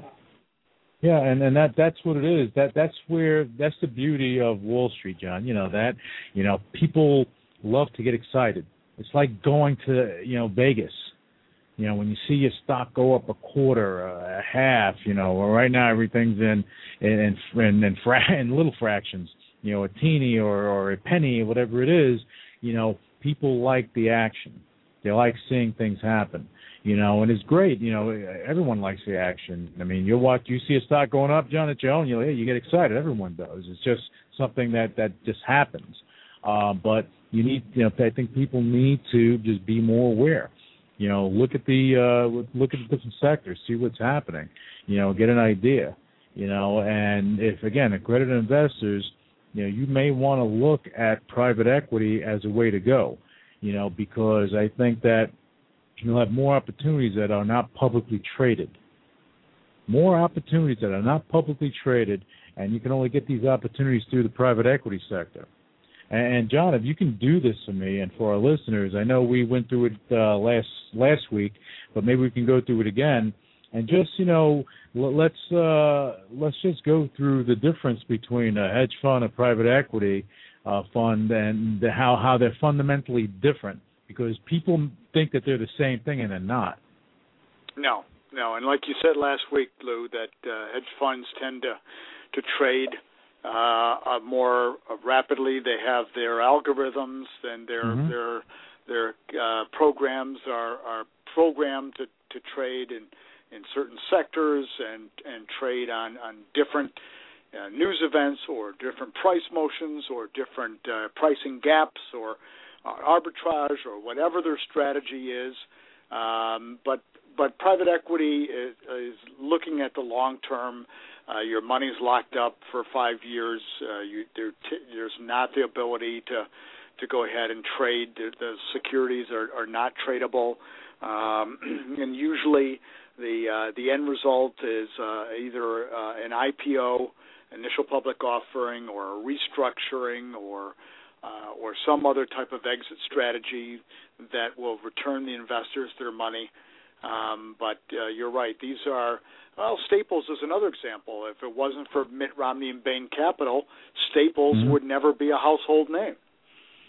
Speaker 6: Yeah and and that that's what it is. That that's where that's the beauty of wall street john. You know that you know people love to get excited. It's like going to you know vegas. You know when you see your stock go up a quarter uh, a half you know right now everything's in in in in, fra- in little fractions. You know a teeny or or a penny whatever it is you know people like the action they like seeing things happen you know, and it's great. You know, everyone likes the action. I mean, you watch, you see a stock going up, John, at your own, you you get excited. Everyone does. It's just something that that just happens. Uh, but you need, you know, I think people need to just be more aware. You know, look at the uh, look at the different sectors, see what's happening. You know, get an idea. You know, and if again, accredited investors, you know, you may want to look at private equity as a way to go. You know, because I think that you'll have more opportunities that are not publicly traded. More opportunities that are not publicly traded, and you can only get these opportunities through the private equity sector. And John, if you can do this for me and for our listeners, I know we went through it uh, last last week, but maybe we can go through it again. And just you know let's uh, let's just go through the difference between a hedge fund, a private equity uh, fund, and the, how how they're fundamentally different because people think that they're the same thing and they're not.
Speaker 7: No, no, and like you said last week, Lou, that uh, hedge funds tend to to trade uh, more rapidly. They have their algorithms and their mm-hmm. their their uh, programs are are programmed to to trade in in certain sectors and and trade on on different uh, news events or different price motions or different uh, pricing gaps or uh, arbitrage or whatever their strategy is. Um, but but private equity is, is looking at the long term. Uh, your money's locked up for five years. Uh, you, there t- there's not the ability to to go ahead and trade. The, the securities are, are not tradable, um, and usually the uh, the end result is uh, either uh, an IPO, initial public offering, or a restructuring, or uh, or some other type of exit strategy that will return the investors their money. Um, but uh, you're right; these are well, Staples is another example. If it wasn't for Mitt Romney and Bain Capital, Staples
Speaker 6: mm-hmm.
Speaker 7: would never be a household name.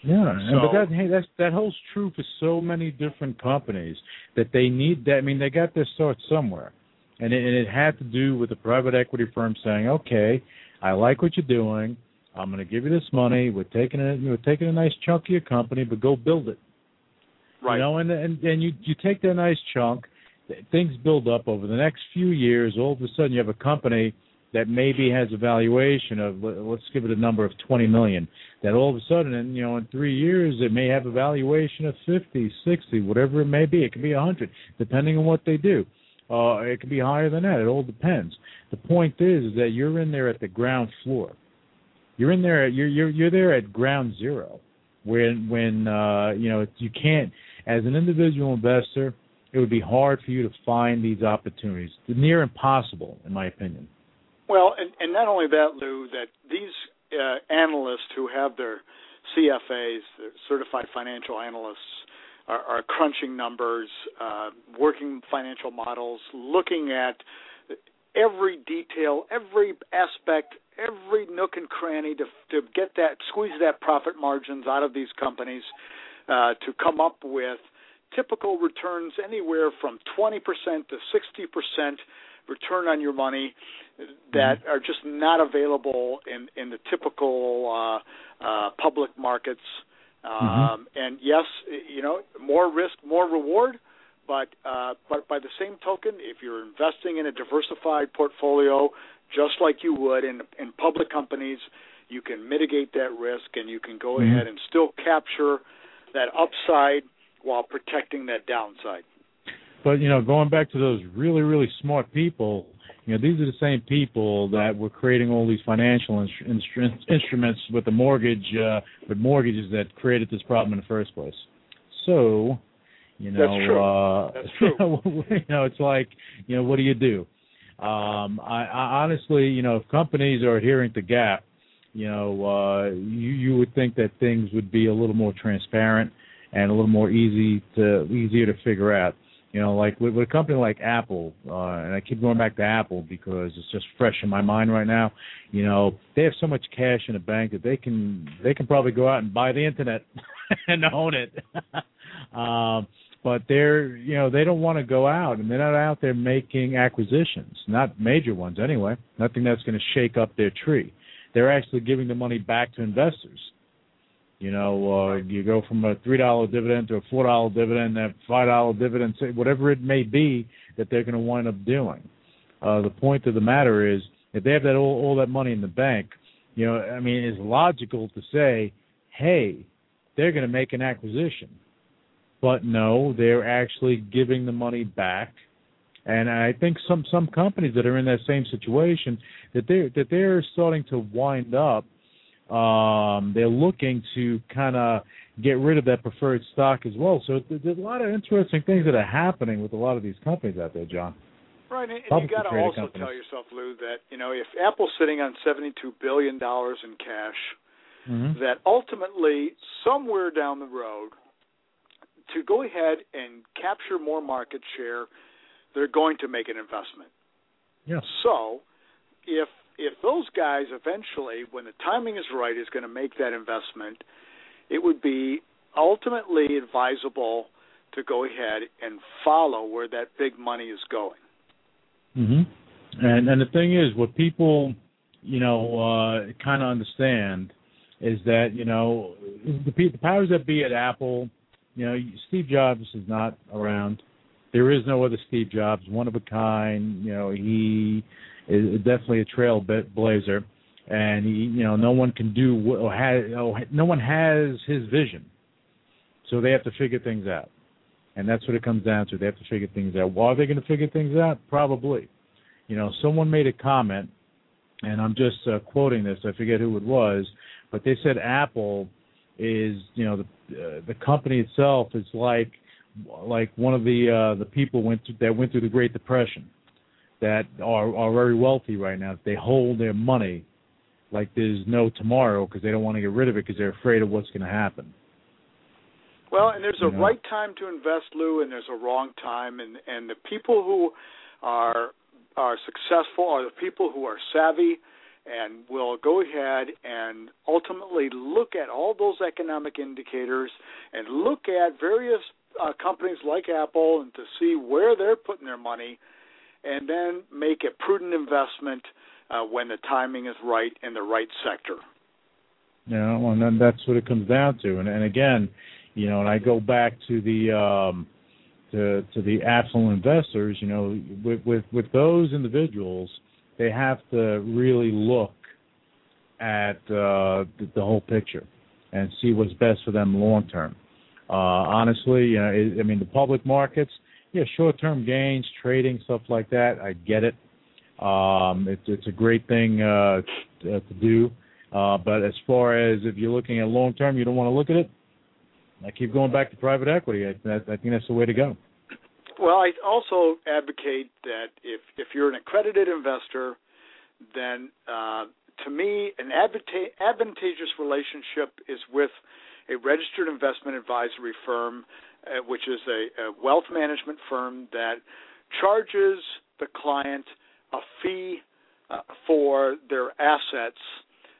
Speaker 6: Yeah,
Speaker 7: so,
Speaker 6: but that hey, that's that holds true for so many different companies that they need that. I mean, they got their start somewhere, and it, and it had to do with the private equity firm saying, "Okay, I like what you're doing. I'm going to give you this money. We're taking it. We're taking a nice chunk of your company, but go build it."
Speaker 7: Right.
Speaker 6: You know, and and and you you take that nice chunk, things build up over the next few years. All of a sudden, you have a company that maybe has a valuation of let's give it a number of 20 million that all of a sudden in you know in 3 years it may have a valuation of 50 60 whatever it may be. It could be 100 depending on what they do. Uh it could be higher than that. It all depends. The point is, is that you're in there at the ground floor. You're in there you're you're you're there at ground zero when when uh you know you can't as an individual investor it would be hard for you to find these opportunities. Near impossible in my opinion
Speaker 7: well, and, and not only that, Lou, that these uh, analysts who have their CFAs, their certified financial analysts, are, are crunching numbers, uh, working financial models, looking at every detail, every aspect, every nook and cranny to to get that squeeze that profit margins out of these companies uh, to come up with typical returns anywhere from 20% to 60% return on your money that mm-hmm. are just not available in in the typical uh, uh, public markets.
Speaker 6: Mm-hmm.
Speaker 7: Um, and yes, you know, more risk, more reward. But uh, but by the same token, if you're investing in a diversified portfolio, just like you would in in public companies, you can mitigate that risk and you can go
Speaker 6: mm-hmm.
Speaker 7: ahead and still capture that upside while protecting that downside.
Speaker 6: But you know, going back to those really really smart people, you know, these are the same people that were creating all these financial instru- instru- instruments with the mortgage uh, with mortgages that created this problem in the first place. So, you know,
Speaker 7: That's true.
Speaker 6: Uh,
Speaker 7: That's true.
Speaker 6: you know, it's like, you know, what do you do? Um, I, I honestly, you know, if companies are adhering to GAAP, you know, uh, you you would think that things would be a little more transparent and a little more easy to easier to figure out. You know, like with, with a company like Apple, uh, and I keep going back to Apple because it's just fresh in my mind right now. You know, they have so much cash in the bank that they can they can probably go out and buy the internet and own it. um, but they're you know they don't want to go out and they're not out there making acquisitions, not major ones anyway. Nothing that's going to shake up their tree. They're actually giving the money back to investors. You know, uh, you go from a three dollar dividend to a four dollar dividend, that five dollar dividend, whatever it may be that they're going to wind up doing. Uh, the point of the matter is, if they have that all, all that money in the bank, you know, I mean, it's logical to say, hey, they're going to make an acquisition, but no, they're actually giving the money back. And I think some some companies that are in that same situation that they that they're starting to wind up um, they're looking to kind of get rid of that preferred stock as well. So there's a lot of interesting things that are happening with a lot of these companies out there, John.
Speaker 7: Right, and, and you got to also
Speaker 6: companies.
Speaker 7: tell yourself, Lou, that you know if Apple's sitting on seventy-two billion dollars in cash,
Speaker 6: mm-hmm.
Speaker 7: that ultimately somewhere down the road, to go ahead and capture more market share, they're going to make an investment.
Speaker 6: Yeah.
Speaker 7: So, if if those guys eventually, when the timing is right, is going to make that investment, it would be ultimately advisable to go ahead and follow where that big money is going.
Speaker 6: Mhm. And and the thing is, what people, you know, uh kind of understand is that you know the, the powers that be at Apple, you know, Steve Jobs is not around. There is no other Steve Jobs, one of a kind. You know, he is definitely a trailblazer, and he, you know, no one can do or has, no one has his vision, so they have to figure things out, and that's what it comes down to. They have to figure things out. Why are they going to figure things out? Probably. You know, someone made a comment, and I'm just uh, quoting this. I forget who it was, but they said Apple is, you know, the uh, the company itself is like like one of the uh, the people went through, that went through the Great Depression that are are very wealthy right now. They hold their money like there's no tomorrow because they don't want to get rid of it because they're afraid of what's going to happen.
Speaker 7: Well, and there's a
Speaker 6: You know?
Speaker 7: right time to invest, Lou, and there's a wrong time, and and the people who are are successful are the people who are savvy and will go ahead and ultimately look at all those economic indicators and look at various uh, companies like Apple and to see where they're putting their money, and then make a prudent investment uh, when the timing is right in the right sector.
Speaker 6: Yeah, know, and then that's what it comes down to. And and again, you know, and I go back to the um to to the affluent investors, you know, with with with those individuals, they have to really look at uh the, the whole picture and see what's best for them long term. Uh honestly, you know, it, I mean the public markets, yeah, short-term gains, trading stuff like that, I get it. Um it's it's a great thing uh to, do. Uh but as far as if you're looking at long term, you don't want to look at it. I keep going back to private equity. I, I think that's the way to go.
Speaker 7: Well, I also advocate that if if you're an accredited investor, then uh, to me, an advanta- advantageous relationship is with a registered investment advisory firm, uh, which is a, a wealth management firm that charges the client a fee uh, for their assets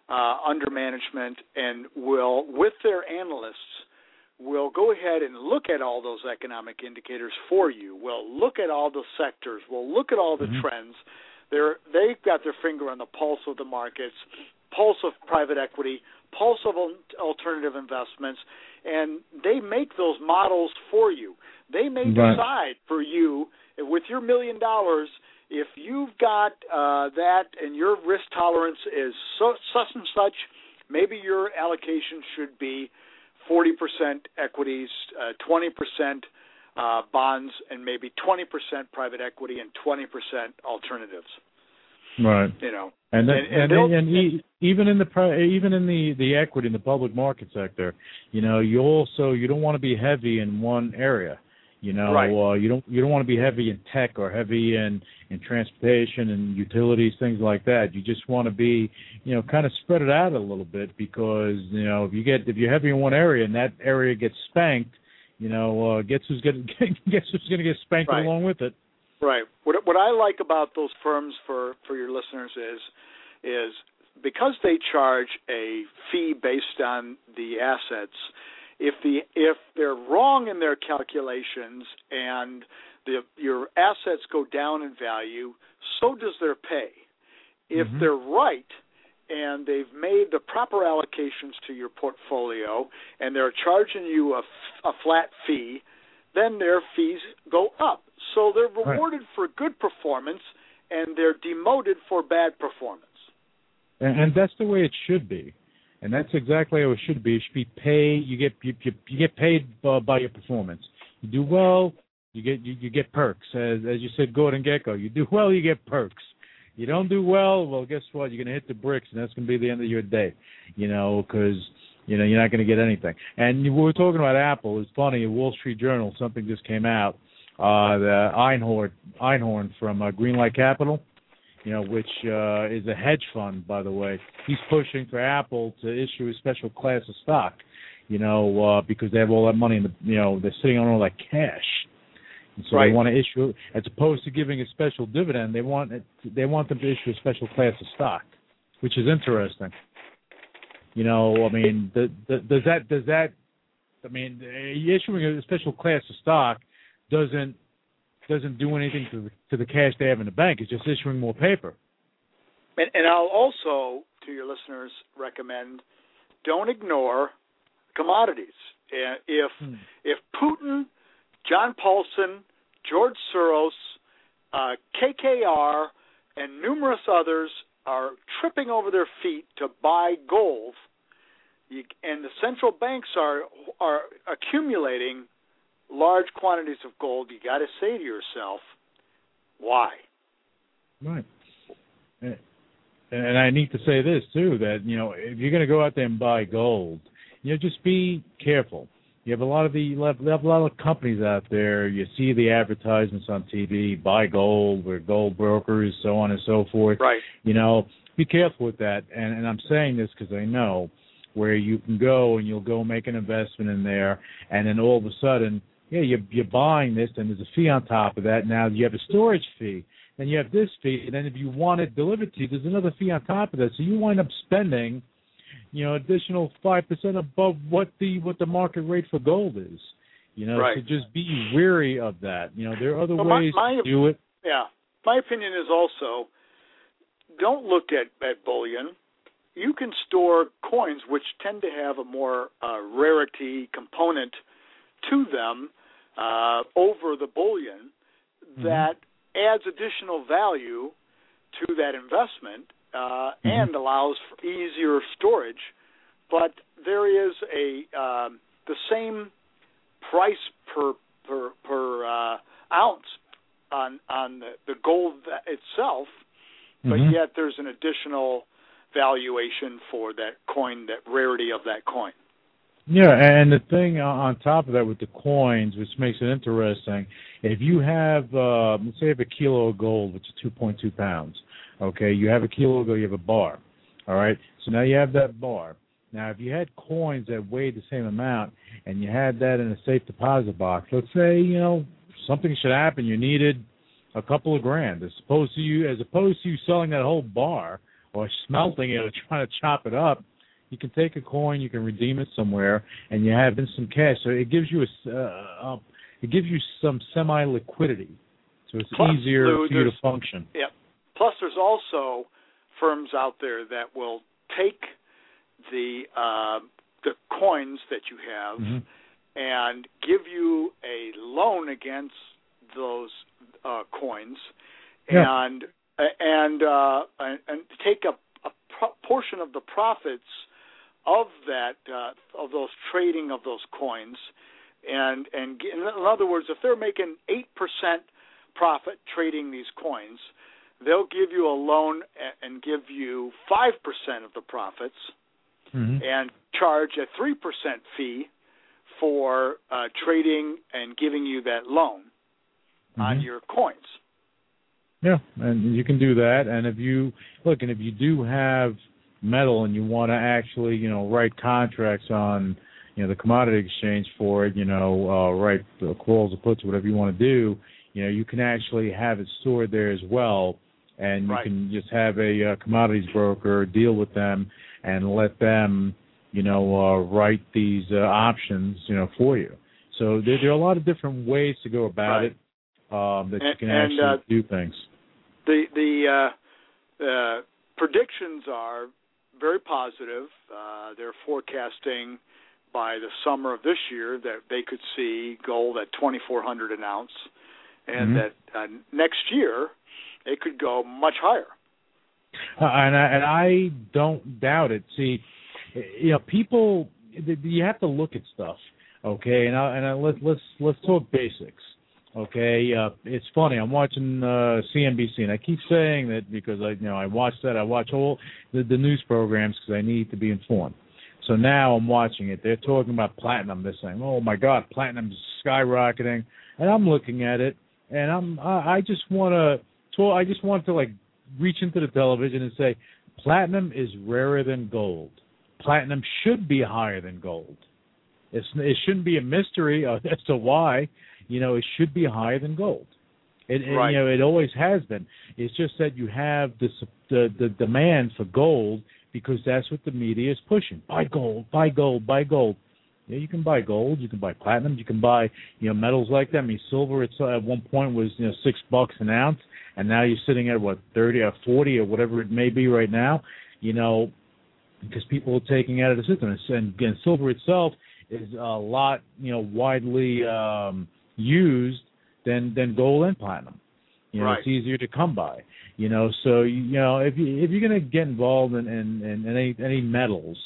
Speaker 7: uh, under management and will, with their analysts, will go ahead and look at all those economic indicators for you. Will look at all the sectors. Will look at all the
Speaker 6: Mhm.
Speaker 7: trends. They're they've got their finger on the pulse of the markets, pulse of private equity, pulse of alternative investments, and they make those models for you. They may
Speaker 6: Right.
Speaker 7: decide for you with your million dollars if you've got uh, that and your risk tolerance is so, such and such. Maybe your allocation should be 40% equities, uh, 20% uh, bonds, and maybe 20% private equity and 20% alternatives.
Speaker 6: Right.
Speaker 7: You know,
Speaker 6: And then,
Speaker 7: And-
Speaker 6: and,
Speaker 7: and
Speaker 6: and, even in the pri- even in the the equity in the public market sector, you know, you also you don't want to be heavy in one area. You know,
Speaker 7: Right.
Speaker 6: uh, you don't you don't want to be heavy in tech or heavy in in transportation and utilities, things like that. You just want to be, you know, kind of spread it out a little bit because you know if you get if you're heavy in one area and that area gets spanked, you know, uh, guess who's gonna guess who's going to get spanked
Speaker 7: Right.
Speaker 6: along with it.
Speaker 7: Right. What what I like about those firms for for your listeners is is because they charge a fee based on the assets. If the if they're wrong in their calculations and the your assets go down in value, so does their pay. If
Speaker 6: Mhm.
Speaker 7: they're right and they've made the proper allocations to your portfolio and they're charging you a, f- a flat fee, then their fees go up. So they're
Speaker 6: Right.
Speaker 7: rewarded for good performance and they're demoted for bad performance.
Speaker 6: and, and that's the way it should be, and that's exactly how it should be. It should be paid. You get you, you, you get paid uh, by your performance. You do well, you get you, you get perks. As as you said, Gordon Gekko. You do well, you get perks. You don't do well, well, guess what? You're going to hit the bricks, and that's going to be the end of your day. You know, because you know you're not going to get anything. And we were talking about Apple. It's funny. In Wall Street Journal, something just came out. Uh, the Einhorn Einhorn from uh, Greenlight Capital you know, which uh, is a hedge fund, by the way. He's pushing for Apple to issue a special class of stock, you know, uh, because they have all that money in the, you know, they're sitting on all that cash, And so
Speaker 7: Right.
Speaker 6: they want to issue, as opposed to giving a special dividend, they want it, they want them to issue a special class of stock, which is interesting. You know, I mean, the, the, does that does that? I mean, issuing a special class of stock doesn't doesn't do anything to the, to the cash they have in the bank. It's just issuing more paper.
Speaker 7: And, and I'll also, to your listeners, recommend don't ignore commodities. If
Speaker 6: Hmm.
Speaker 7: if Putin, John Paulson, George Soros, uh, KKR, and numerous others are tripping over their feet to buy gold, you, and the central banks are are accumulating large quantities of gold, you got to say to yourself, why?
Speaker 6: Right. And and I need to say this too that you know if you're going to go out there and buy gold, you know just be careful. You have a lot of the you have, you have a lot of companies out there. You see the advertisements on TV, buy gold, we're gold brokers, so on and so forth.
Speaker 7: Right.
Speaker 6: You know, be careful with that. And and I'm saying this because I know where you can go and you'll go make an investment in there, and then all of a sudden, yeah, you're you're buying this, and there's a fee on top of that. Now you have a storage fee, then you have this fee, and then if you want it delivered to you, there's another fee on top of that. So you wind up spending, you know, additional five percent above what the what the market rate for gold is. You know,
Speaker 7: Right.
Speaker 6: so just be wary of that. You know, there are other
Speaker 7: Well, my-
Speaker 6: ways
Speaker 7: my-
Speaker 6: to do it.
Speaker 7: Yeah. My opinion is also don't look at, at bullion. You can store coins which tend to have a more uh, rarity component to them uh, over the bullion that adds additional value to that investment uh, and allows for easier storage. But there is a um, the same price per per per uh, ounce on on the, the gold itself, but
Speaker 6: Mhm.
Speaker 7: yet there's an additional valuation for that coin, that rarity of that coin.
Speaker 6: Yeah, and the thing on top of that with the coins, which makes it interesting, if you have, uh, let's say, you have a kilo of gold, which is 2.2 pounds. Okay, you have a kilo of gold, you have a bar. All right, so now you have that bar. Now, if you had coins that weighed the same amount, and you had that in a safe deposit box, let's say, you know, something should happen, you needed a couple of grand, as opposed to you, as opposed to you selling that whole bar or smelting it or trying to chop it up you can take a coin, you can redeem it somewhere, and you have instant cash. So it gives you a, uh, uh, it gives you some semi liquidity, so it's
Speaker 7: Plus,
Speaker 6: easier
Speaker 7: Lou,
Speaker 6: for you to function.
Speaker 7: Yep. Plus, there's also firms out there that will take the uh, the coins that you have
Speaker 6: Mhm.
Speaker 7: and give you a loan against those uh, coins,
Speaker 6: Yeah.
Speaker 7: and and uh, and, and take a, a pro- portion of the profits of that uh, of those trading of those coins, and and in other words, if they're making eight percent profit trading these coins, they'll give you a loan and give you five percent of the profits
Speaker 6: Mhm.
Speaker 7: and charge a three percent fee for uh, trading and giving you that loan on
Speaker 6: Mhm.
Speaker 7: your coins.
Speaker 6: Yeah, and you can do that. And if you look, and if you do have metal and you want to actually, you know, write contracts on, you know, the commodity exchange for it, you know, uh, write the calls or puts, whatever you want to do, you know, you can actually have it stored there as well, and you
Speaker 7: Right.
Speaker 6: can just have a uh, commodities broker deal with them and let them, you know, uh, write these uh, options, you know, for you. So there, there are a lot of different ways to go about
Speaker 7: Right.
Speaker 6: it um, that you
Speaker 7: And-
Speaker 6: can
Speaker 7: and,
Speaker 6: actually
Speaker 7: uh,
Speaker 6: do things.
Speaker 7: The the uh, uh, predictions are very positive. Uh, they're forecasting by the summer of this year that they could see gold at 2,400 an ounce, and
Speaker 6: Mhm.
Speaker 7: that uh, next year it could go much higher.
Speaker 6: Uh, and I, and I don't doubt it. See, you know, people, you have to look at stuff, okay? And I, and I, let's let's let's talk basics, okay? Uh, it's funny. I'm watching uh, CNBC, and I keep saying that because I, you know, I watch that. I watch all the, the news programs because I need to be informed. So now I'm watching it. They're talking about platinum. They're saying, "Oh my God, platinum's skyrocketing," and I'm looking at it, and I'm I, I just want to. I just want to like reach into the television and say, platinum is rarer than gold. Platinum should be higher than gold. It's, it shouldn't be a mystery as to why. You know, it should be higher than gold. It,
Speaker 7: Right.
Speaker 6: you know it always has been. It's just that you have the the the demand for gold because that's what the media is pushing. Buy gold, buy gold, buy gold. Yeah, you can buy gold, you can buy platinum, you can buy you know metals like that. I mean, silver it's, uh, at one point was you know six bucks an ounce, and now you're sitting at what thirty or forty or whatever it may be right now. You know, because people are taking out of the system, and, and silver itself is a lot you know widely um, used than than gold and platinum. You know,
Speaker 7: Right.
Speaker 6: it's easier to come by. You know, so you know if you if you're going to get involved in, in, in any any metals,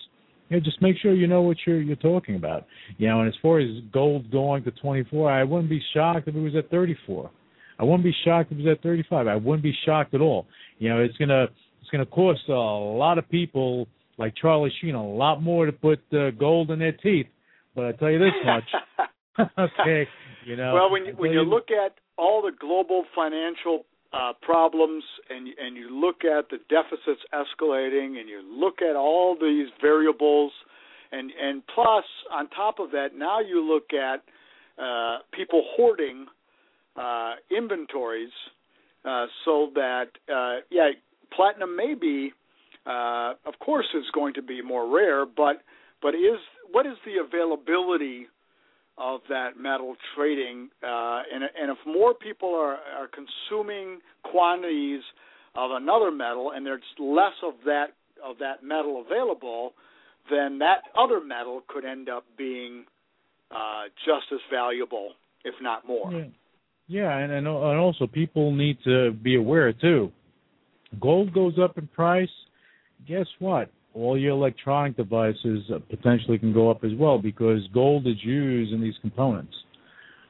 Speaker 6: you know, just make sure you know what you're you're talking about. You know, and as far as gold going to 24, I wouldn't be shocked if it was at 34. I wouldn't be shocked if it was at 35. I wouldn't be shocked at all. You know, it's gonna it's gonna cost a lot of people like Charlie Sheen a lot more to put uh, gold in their teeth. But I tell you this much, okay, you know.
Speaker 7: well, when you, when you look at all the global financial uh, problems and and you look at the deficits escalating and you look at all these variables and and plus on top of that now you look at uh, people hoarding uh, inventories uh, so that uh, yeah platinum may be uh, of course is going to be more rare but but is what is the availability of that metal trading, uh, and and if more people are are consuming quantities of another metal, and there's less of that of that metal available, then that other metal could end up being uh, just as valuable, if not more.
Speaker 6: Yeah, yeah, and and and also people need to be aware too. Gold goes up in price. Guess what? All your electronic devices uh, potentially can go up as well because gold is used in these components.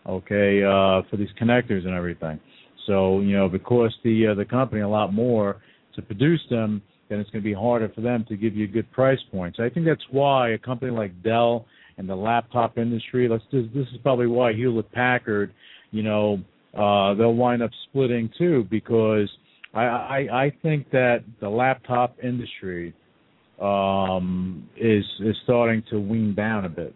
Speaker 6: Okay, uh, for these connectors and everything. So you know, if it costs the uh, the company a lot more to produce them, then it's going to be harder for them to give you good price points. I think that's why a company like Dell and the laptop industry. Let's this, this is probably why Hewlett Packard, you know, uh, they'll wind up splitting too because I, I I think that the laptop industry um, is is starting to wean down a bit.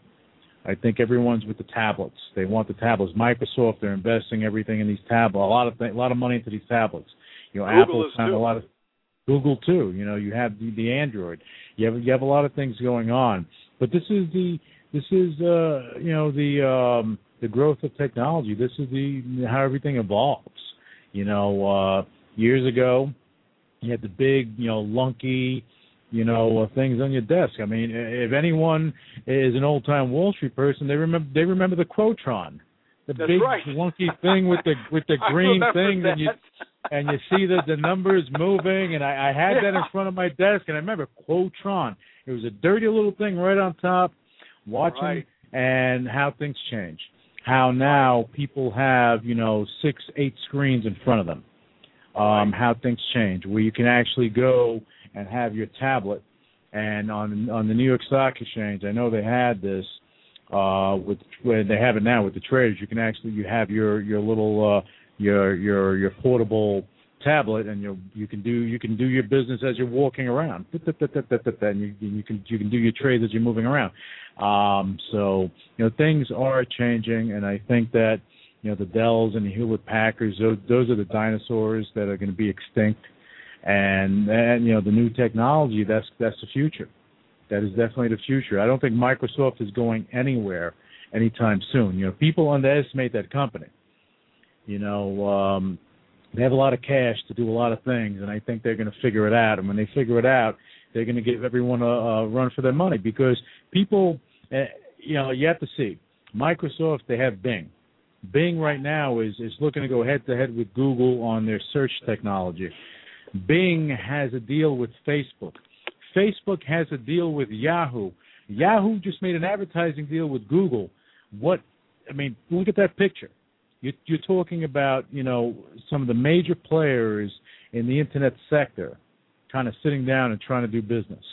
Speaker 6: I think everyone's with the tablets. They want the tablets. Microsoft, they're investing everything in these tablets. A lot of th- a lot of money into these tablets. You know,
Speaker 7: Google
Speaker 6: Apple's found a lot of Google too. You know, you have the, the Android. You have you have a lot of things going on. But this is the this is uh you know the um the growth of technology. This is the how everything evolves. You know, uh years ago you had the big, you know, lunky, you know, uh, things on your desk. I mean, if anyone is an old time Wall Street person, they remember they remember the Quotron. The
Speaker 7: That's
Speaker 6: big
Speaker 7: right.
Speaker 6: lunky thing with the with the green thing
Speaker 7: that.
Speaker 6: and you and you see the the numbers moving and I, I had that in front of my desk and I remember Quotron. It was a dirty little thing right on top, watching
Speaker 7: Right.
Speaker 6: and how things change. How now people have, you know, six, eight screens in front of them. Um, how things change, where you can actually go and have your tablet and on on the New York Stock Exchange, I know they had this uh with well, they have it now with the traders. You can actually you have your your little uh your your your portable tablet and you you can do you can do your business as you're walking around. And you you can you can do your trades as you're moving around. Um so you know things are changing and I think that you know the Dells and the Hewlett Packards those those are the dinosaurs that are going to be extinct and and you know the new technology that's that's the future. That is definitely the future. I don't think microsoft is going anywhere anytime soon. You know people underestimate that company. You know um they have a lot of cash to do a lot of things and i think they're going to figure it out. And when they figure it out they're going to give everyone a, a run for their money because people uh, you know you have to see. Microsoft they have bing. Bing right now is is looking to go head to head with google on their search technology Bing has a deal with Facebook. Facebook has a deal with Yahoo. Yahoo just made an advertising deal with Google. What I mean, look at that picture. You, you're talking about you know some of the major players in the internet sector, kind of sitting down and trying to do business,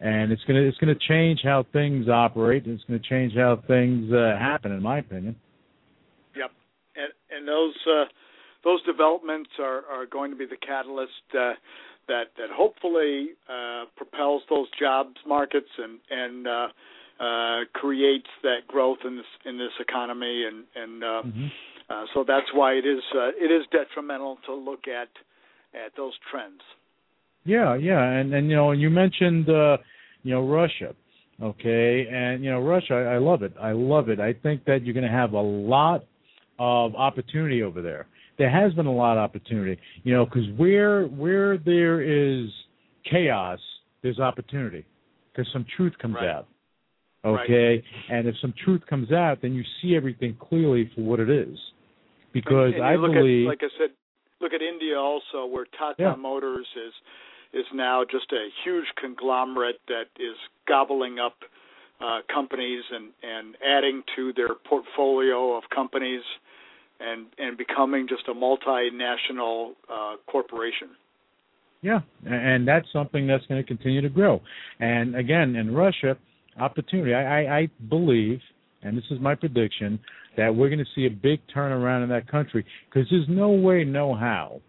Speaker 6: and it's gonna it's gonna change how things operate. And it's gonna change how things uh, happen, in my opinion.
Speaker 7: Yep, and and those uh, those developments are, are going to be the catalyst uh, that that hopefully uh, propels those jobs markets and and uh, uh, creates that growth in this in this economy, and and uh,
Speaker 6: hmm
Speaker 7: uh, so that's why it is uh, it is detrimental to look at at those trends.
Speaker 6: Yeah, yeah, and and you know, and you mentioned uh, you know Russia, okay, and you know Russia, I, I love it, I love it. I think that you're going to have a lot of opportunity over there. There has been a lot of opportunity, you know, because where where there is chaos, there's opportunity, because some truth comes
Speaker 7: Right.
Speaker 6: out. Okay, and if some truth comes out, then you see everything clearly for what it is. Because
Speaker 7: and, and
Speaker 6: I
Speaker 7: look
Speaker 6: believe,
Speaker 7: at, like I said, look at India also, where Tata
Speaker 6: Yeah.
Speaker 7: Motors is is now just a huge conglomerate that is gobbling up uh, companies and and adding to their portfolio of companies, and and becoming just a multinational uh, corporation.
Speaker 6: Yeah, and that's something that's going to continue to grow. And again, in Russia, opportunity. I, I, I believe, and this is my prediction, that we're going to see a big turnaround in that country because there's no way, no how.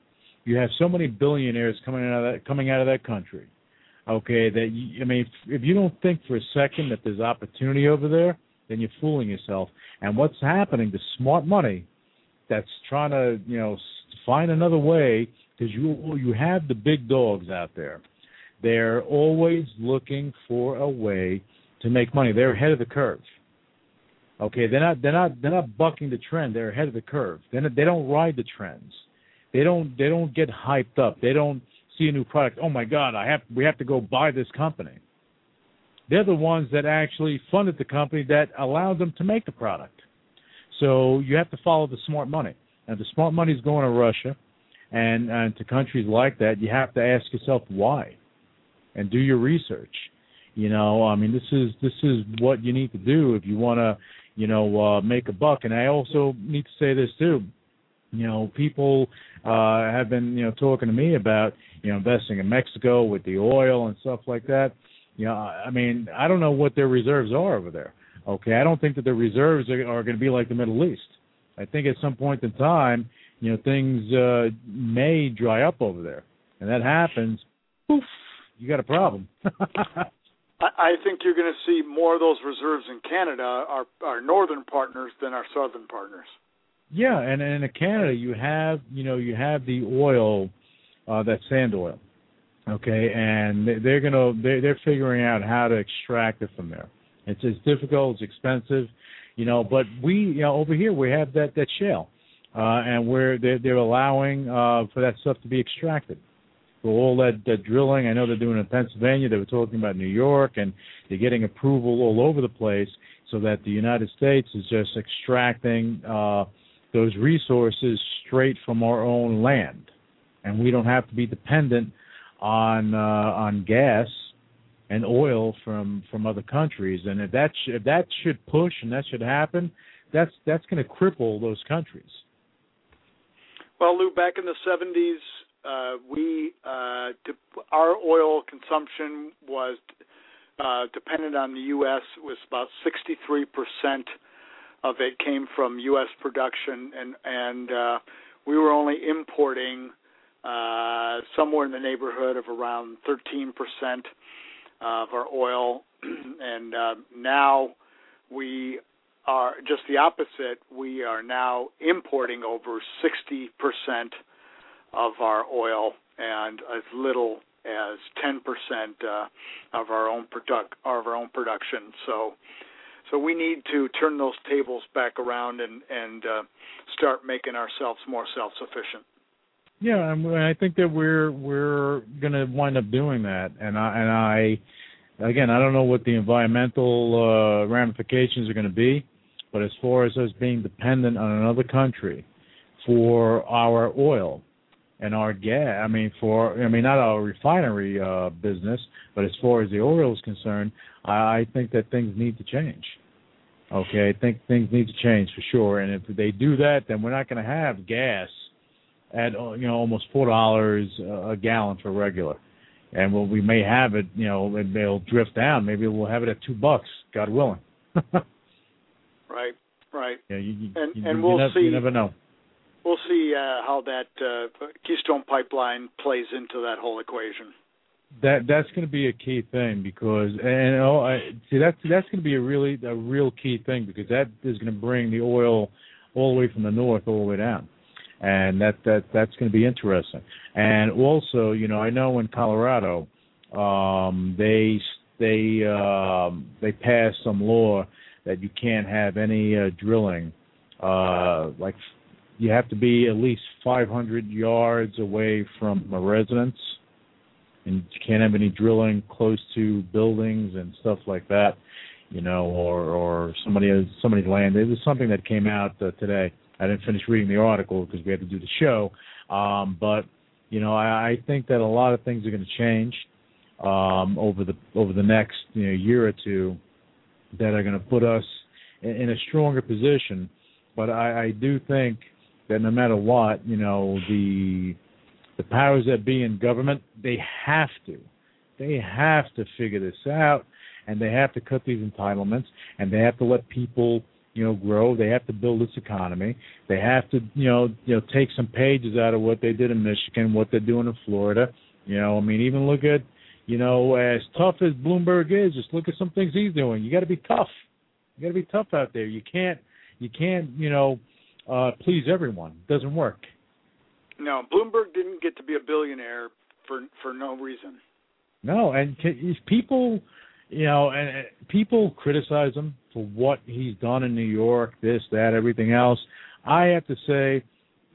Speaker 6: You have so many billionaires coming out of that coming out of that country. Okay, that you, I mean, if, if you don't think for a second that there's opportunity over there, then you're fooling yourself. And what's happening? The smart money that's trying to, you know, find another way because you you have the big dogs out there. They're always looking for a way to make money. They're ahead of the curve. Okay, they're not they're not they're not bucking the trend. They're ahead of the curve. They they don't ride the trends. They don't they don't get hyped up. They don't see a new product. Oh my God, I have we have to go buy this company. They're the ones that actually funded the company that allowed them to make the product. So you have to follow the smart money. And the smart money is going to Russia and and to countries like that, you have to ask yourself why, and do your research. You know, I mean, this is this is what you need to do if you want to, you know, uh, make a buck. And I also need to say this too. You know, people uh, have been you know talking to me about you know investing in Mexico with the oil and stuff like that. You know, I I mean, I don't know what their reserves are over there. Okay, I don't think that the reserves are, are going to be like the Middle East. I think at some point in time, you know, things uh, may dry up over there, and that happens. Poof, you got a problem.
Speaker 7: I, I think you're going to see more of those reserves in Canada, our our northern partners, than our southern partners.
Speaker 6: yeah, and, and in Canada, you have you know you have the oil, uh, that sand oil, okay, and they- they're gonna they're, they're figuring out how to extract it from there. It's it's difficult, it's expensive, you know, but we you know over here we have that that shale, uh, and where they're they're allowing uh, for that stuff to be extracted. For all that, that drilling, I know they're doing it in Pennsylvania. They were talking about New York, and they're getting approval all over the place, so that the United States is just extracting uh, those resources straight from our own land, and we don't have to be dependent on uh, on gas and oil from from other countries. And if that sh- if that should push and that should happen, that's that's going to cripple those countries.
Speaker 7: Well, Lou, back in the 70s, uh, we uh, our oil consumption was uh, dependent on the U.S. It was about 63 percent of it came from U.S. production, and and uh, we were only importing uh, somewhere in the neighborhood of around 13 percent of our oil, and uh, now we are just the opposite. We are now importing over 60 percent of our oil and as little as 10 percent uh, of our own product of our own production. So, so we need to turn those tables back around and and uh, start making ourselves more self-sufficient.
Speaker 6: Yeah, and I think that we're we're going to wind up doing that, and I and I again I don't know what the environmental uh, ramifications are going to be, but as far as us being dependent on another country for our oil and our gas, I mean for I mean not our refinery uh, business, but as far as the oil is concerned, I, I think that things need to change. Okay, I think things need to change for sure, and if they do that, then we're not going to have gas at uh, you know almost four dollars a gallon for regular, and well, we may have it. You know, it, it'll drift down. Maybe we'll have it at two bucks, God willing.
Speaker 7: Right, right.
Speaker 6: yeah, you, you,
Speaker 7: And-
Speaker 6: you,
Speaker 7: and
Speaker 6: you
Speaker 7: we'll
Speaker 6: never,
Speaker 7: see-
Speaker 6: You never know.
Speaker 7: We'll see uh, how that uh, Keystone Pipeline plays into that whole equation.
Speaker 6: that that's going to be a key thing because and oh I, see that's that's going to be a really a real key thing because that is going to bring the oil all the way from the north all the way down and that that that's going to be interesting and also you know I know in Colorado um they they um they passed some law that you can't have any uh, drilling uh like you have to be at least 500 yards away from a residence and you can't have any drilling close to buildings and stuff like that, you know, or or somebody somebody's land. It was something that came out uh, today. I didn't finish reading the article because we had to do the show, um, but you know, I, I think that a lot of things are going to change um, over the over the next you know, year or two that are going to put us in, in a stronger position. But I, I do think that no matter what, you know, the the powers that be in government, they have to. They have to figure this out and they have to cut these entitlements and they have to let people, you know, grow. They have to build this economy. They have to, you know, you know, take some pages out of what they did in Michigan, what they're doing in Florida. You know, I mean, even look at, you know, as tough as Bloomberg is, just look at some things he's doing. You got to be tough. You got to be tough out there. You can't, you can't, you know, uh please everyone. It doesn't work.
Speaker 7: No, Bloomberg didn't get to be a billionaire for for no reason.
Speaker 6: No, and can, people, you know, and, and people criticize him for what he's done in New York, this, that, everything else. I have to say,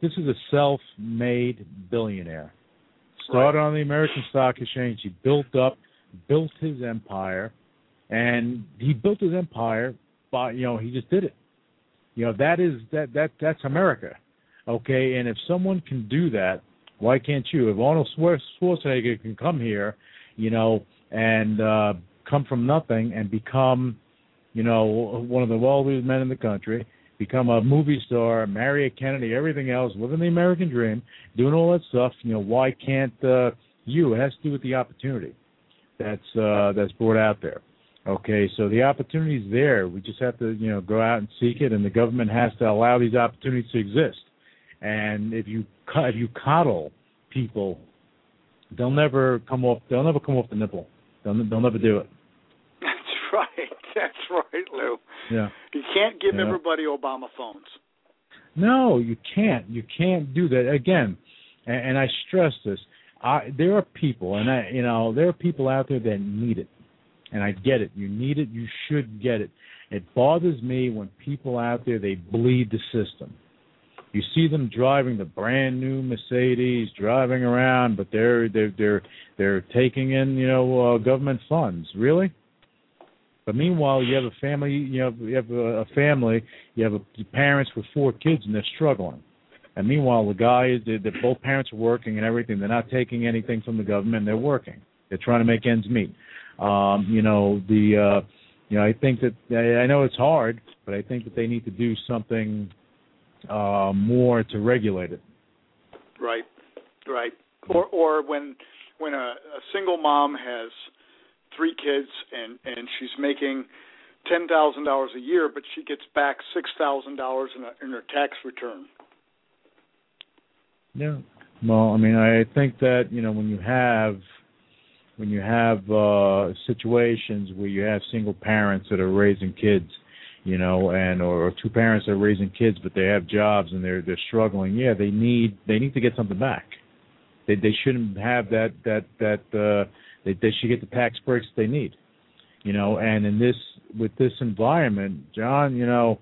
Speaker 6: this is a self-made billionaire. Started
Speaker 7: right.
Speaker 6: on the American Stock Exchange. He built up, built his empire, and he built his empire by, you know, he just did it. You know, that is that that that's America. Okay, and if someone can do that, why can't you? If Arnold Schwarzenegger can come here, you know, and uh, come from nothing and become, you know, one of the wealthiest men in the country, become a movie star, marry a Kennedy, everything else, living the American dream, doing all that stuff, you know, why can't uh, you? It has to do with the opportunity that's uh, that's brought out there. Okay, so the opportunity is there. We just have to, you know, go out and seek it, and the government has to allow these opportunities to exist. And if you if you coddle people, they'll never come off. They'll never come off the nipple. They'll they'll never do it.
Speaker 7: Right, Lou.
Speaker 6: Yeah.
Speaker 7: You can't give
Speaker 6: Yeah.
Speaker 7: everybody Obama phones.
Speaker 6: No, you can't. You can't do that again. And, and I stress this. I, there are people, and I, you know, there are people out there that need it, and I get it. You need it. You should get it. It bothers me when people out there they bleed the system. You see them driving the brand new Mercedes, driving around, but they're they're they're they're taking in you know uh, government funds. Really? But meanwhile, you have a family. You have you have a, family. You have a, parents with four kids, and they're struggling. And meanwhile, the guy is that both parents are working and everything. They're not taking anything from the government. They're working. They're trying to make ends meet. Um, you know the. uh you know, I think that I I know it's hard, but I think that they need to do something uh, more to regulate it.
Speaker 7: Right, right. Or or when when a, a single mom has three kids and and she's making ten thousand dollars a year, but she gets back six thousand dollars in her tax return.
Speaker 6: Yeah. Well, I mean, I think that you know when you have when you have uh situations where you have single parents that are raising kids, you know, and or, or two parents are raising kids but they have jobs and they're they're struggling. Yeah, they need they need to get something back. They they shouldn't have that that that uh they they should get the tax breaks they need. You know, and in this with this environment, John, you know,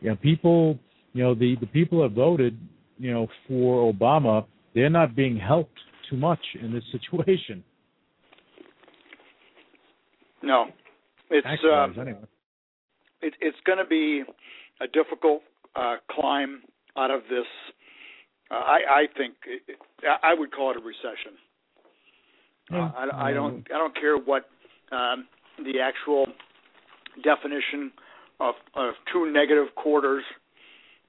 Speaker 6: you know people, you know, the the people that voted, you know, for Obama, they're not being helped too much in this situation.
Speaker 7: No, it's um,
Speaker 6: anyway.
Speaker 7: it, it's going to be a difficult uh, climb out of this. Uh, I I think it, I would call it a recession. Uh, I, I don't I don't care what um, the actual definition of, of two negative quarters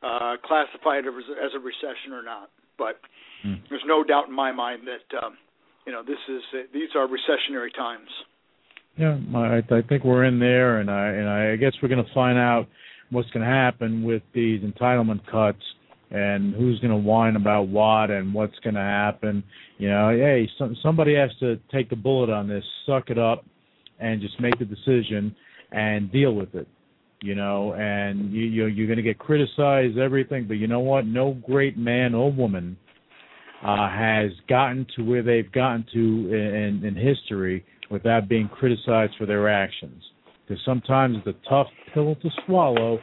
Speaker 7: uh, classified as, as a recession or not, but
Speaker 6: Hmm.
Speaker 7: there's no doubt in my mind that um, you know this is these are recessionary times.
Speaker 6: Yeah, I, I think we're in there, and I and I guess we're going to find out what's going to happen with these entitlement cuts and who's going to whine about what and what's going to happen. You know, hey, some, somebody has to take the bullet on this, suck it up, and just make the decision and deal with it. You know, and you, you you're going to get criticized everything, but you know what? No great man or woman uh, has gotten to where they've gotten to in, in history without being criticized for their actions. Because sometimes it's a tough pill to swallow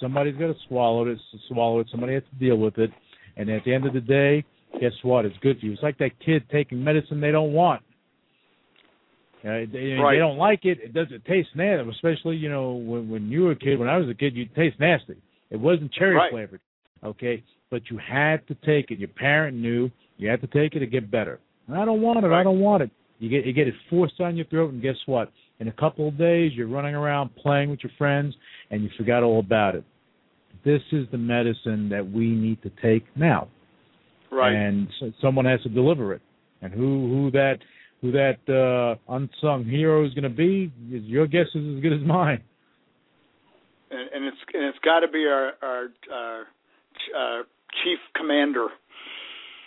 Speaker 6: somebody's got to swallow it. Swallow it. Somebody has to deal with it. And at the end of the day, guess what? It's good for you. It's like that kid taking medicine they don't want. Uh, they,
Speaker 7: right.
Speaker 6: they don't like it. It doesn't taste nasty, especially you know when when you were a kid. When I was a kid, you taste nasty. It wasn't cherry
Speaker 7: right.
Speaker 6: flavored, okay? But you had to take it. Your parent knew you had to take it to get better. And I don't want it.
Speaker 7: Right.
Speaker 6: I don't want it. You get you get it forced on your throat, and guess what? In a couple of days, you're running around playing with your friends, and you forgot all about it. This is the medicine that we need to take now,
Speaker 7: right?
Speaker 6: And so someone has to deliver it. And who who that who that uh, unsung hero is going to be? is Your guess is as good as mine.
Speaker 7: And, and it's and it's got to be our our, our uh, chief commander.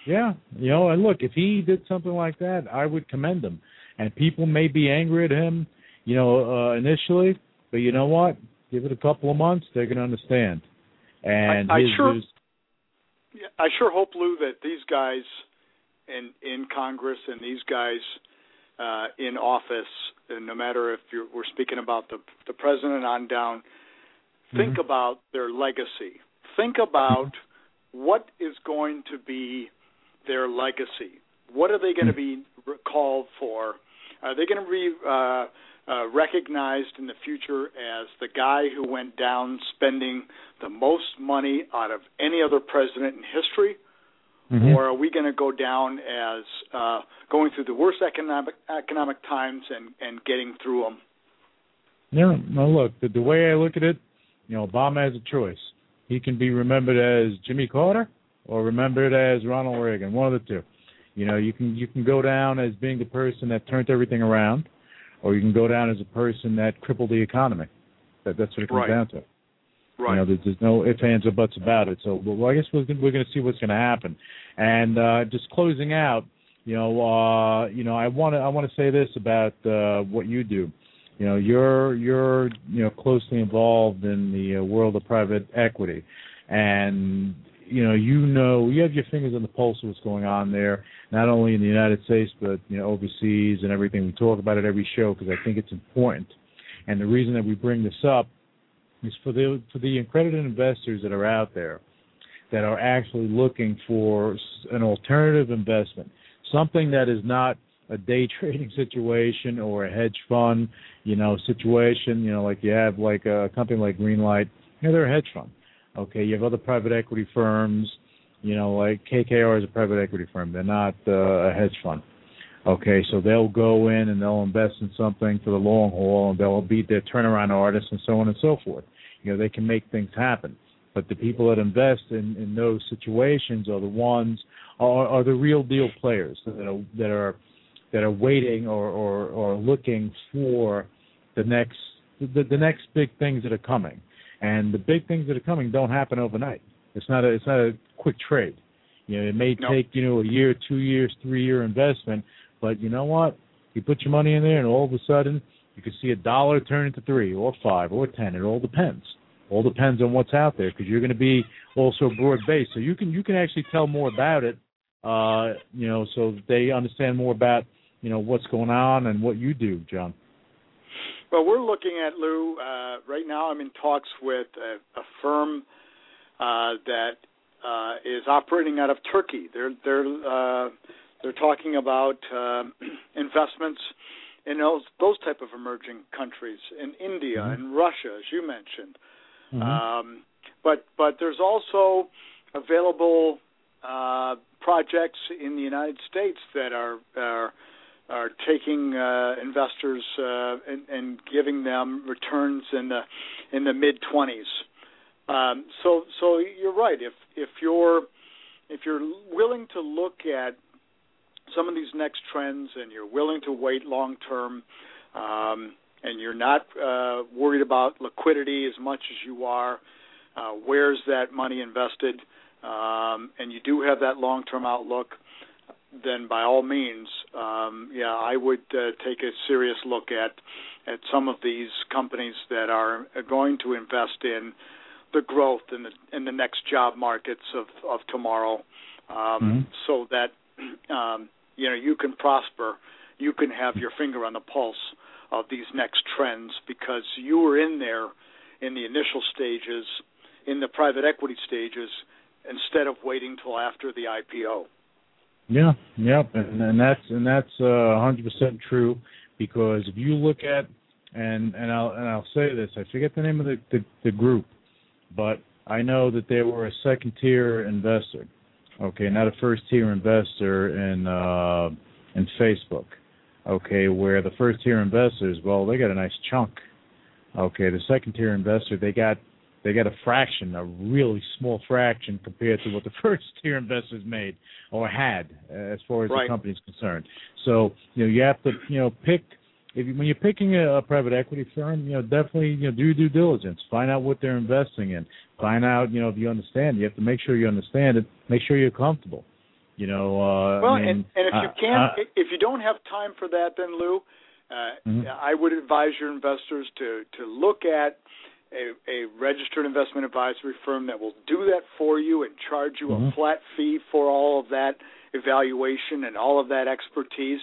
Speaker 6: Yeah, you know, and look, if he did something like that, I would commend him. And people may be angry at him, you know, uh, initially, but you know what? Give it a couple of months, they're going to understand. And
Speaker 7: I, I
Speaker 6: his,
Speaker 7: sure,
Speaker 6: his,
Speaker 7: I sure hope Lou that these guys in in Congress and these guys uh, in office, and no matter if you're, we're speaking about the the president on down, think
Speaker 6: mm-hmm.
Speaker 7: about their legacy. Think about what is going to be their legacy. What are they going to be called for? Are they going to be uh, uh, recognized in the future as the guy who went down spending the most money out of any other president in history?
Speaker 6: Mm-hmm.
Speaker 7: Or are we going to go down as uh, going through the worst economic economic times and, and getting through them?
Speaker 6: Yeah, no, look, the, the way I look at it, you know, Obama has a choice. He can be remembered as Jimmy Carter or remembered as Ronald Reagan, one of the two. You know, you can you can go down as being the person that turned everything around, or you can go down as a person that crippled the economy. That that's what it comes
Speaker 7: right.
Speaker 6: down to.
Speaker 7: Right.
Speaker 6: You know, there's, there's no ifs, ands, or buts about it. So, well, I guess we're we're going to see what's going to happen. And uh, just closing out, you know, uh, you know, I want to I want to say this about uh, what you do. You know, you're you're you know closely involved in the uh, world of private equity, and you know you know you have your fingers on the pulse of what's going on there, not only in the United States but you know overseas and everything. We talk about it every show because I think it's important. And the reason that we bring this up is for the for the accredited investors that are out there that are actually looking for an alternative investment, something that is not a day trading situation or a hedge fund, you know, situation, you know, like you have like a company like Greenlight, you know, they're a hedge fund. Okay, you have other private equity firms, you know, like KKR is a private equity firm. They're not uh, a hedge fund. Okay, so they'll go in and they'll invest in something for the long haul, and they'll beat their turnaround artists and so on and so forth. You know, they can make things happen. But the people that invest in, in those situations are the ones are, are the real deal players that are that are that are waiting or, or, or looking for the next the, the next big things that are coming. And the big things that are coming don't happen overnight. It's not a it's not a quick trade. You know, it may
Speaker 7: No.
Speaker 6: take you know a year, two years, three year investment, but you know what? You put your money in there, and all of a sudden you can see a dollar turn into three, or five, or ten. It all depends. All depends on what's out there because you're going to be also broad based, so you can you can actually tell more about it. Uh, you know, so they understand more about you know what's going on and what you do, John.
Speaker 7: Well, we're looking at Lou uh, right now. I'm in talks with a, a firm uh, that uh, is operating out of Turkey. They're they're uh, they're talking about uh, investments in those those type of emerging countries in India
Speaker 6: Mhm.
Speaker 7: and Russia, as you mentioned.
Speaker 6: Mhm.
Speaker 7: Um, but but there's also available uh, projects in the United States that are are are taking uh, investors uh, and, and giving them returns in the in the mid twenties. Um, so so you're right. If if you're if you're willing to look at some of these next trends and you're willing to wait long term, um, and you're not uh, worried about liquidity as much as you are, uh, where's that money invested? um, and you do have that long-term outlook, then by all means, um, yeah, I would uh, take a serious look at at some of these companies that are going to invest in the growth in the in the next job markets of of tomorrow, um,
Speaker 6: mm-hmm.
Speaker 7: so that um, you know you can prosper, you can have your finger on the pulse of these next trends because you were in there in the initial stages, in the private equity stages, instead of waiting till after the IPO.
Speaker 6: Yeah, yep, and, and that's and that's uh, hundred percent true because if you look at and and I'll and I'll say this, I forget the name of the, the, the group, but I know that they were a second tier investor. Okay, not a first tier investor in uh in Facebook. Okay, where the first tier investors, well, they got a nice chunk. Okay, the second tier investor, they got they got a fraction, a really small fraction compared to what the first tier investors made or had, as far as
Speaker 7: right.
Speaker 6: the company is concerned. So you know you have to you know pick if you, when you're picking a, a private equity firm, you know definitely you know do due diligence, find out what they're investing in, find out you know if you understand. You have to make sure you understand it, make sure you're comfortable. You know. Uh,
Speaker 7: well,
Speaker 6: I mean,
Speaker 7: and and if you
Speaker 6: uh,
Speaker 7: can't,
Speaker 6: uh,
Speaker 7: if you don't have time for that, then Lou, uh,
Speaker 6: Mhm.
Speaker 7: I would advise your investors to to look at a, a registered investment advisory firm that will do that for you and charge you
Speaker 6: Mhm.
Speaker 7: a flat fee for all of that evaluation and all of that expertise,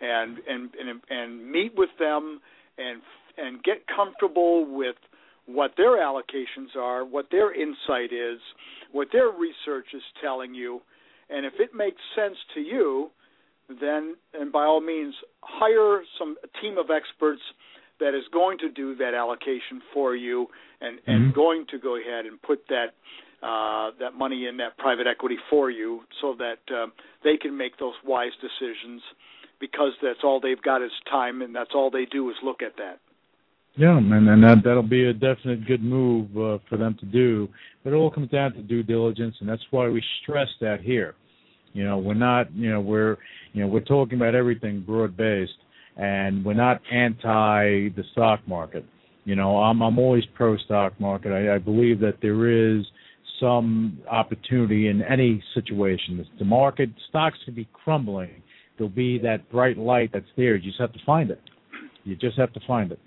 Speaker 7: and and and, and meet with them and and get comfortable with what their allocations are, what their insight is, what their research is telling you, and if it makes sense to you, then and by all means hire some a team of experts that is going to do that allocation for you and and
Speaker 6: Mhm.
Speaker 7: going to go ahead and put that uh, that money in that private equity for you so that um, they can make those wise decisions because that's all they've got is time and that's all they do is look at that.
Speaker 6: Yeah, and and that that'll be a definite good move uh, for them to do. But it all comes down to due diligence, and that's why we stress that here. You know, we're not, you know, we're, you know, we're talking about everything broad based, and we're not anti the stock market. You know, I'm I'm always pro stock market. I, I believe that there is some opportunity in any situation. The market stocks could be crumbling. There'll be that bright light that's there. You just have to find it. You just have to find it,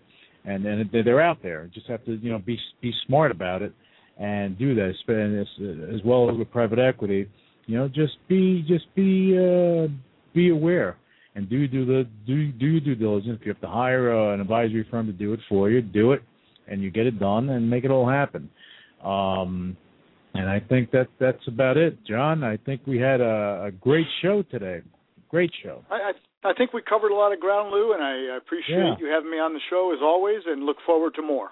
Speaker 6: and and they're out there. You just have to, you know, be be smart about it and do that. As, as well as with private equity, you know, just be just be uh, be aware and do do the do do your due diligence. If you have to hire uh, an advisory firm to do it for you, do it, and you get it done and make it all happen. Um, and I think that that's about it, John. I think we had a, a great show today. Great show.
Speaker 7: I, I I think we covered a lot of ground, Lou, and I appreciate
Speaker 6: Yeah.
Speaker 7: you having me on the show as always, and look forward to more.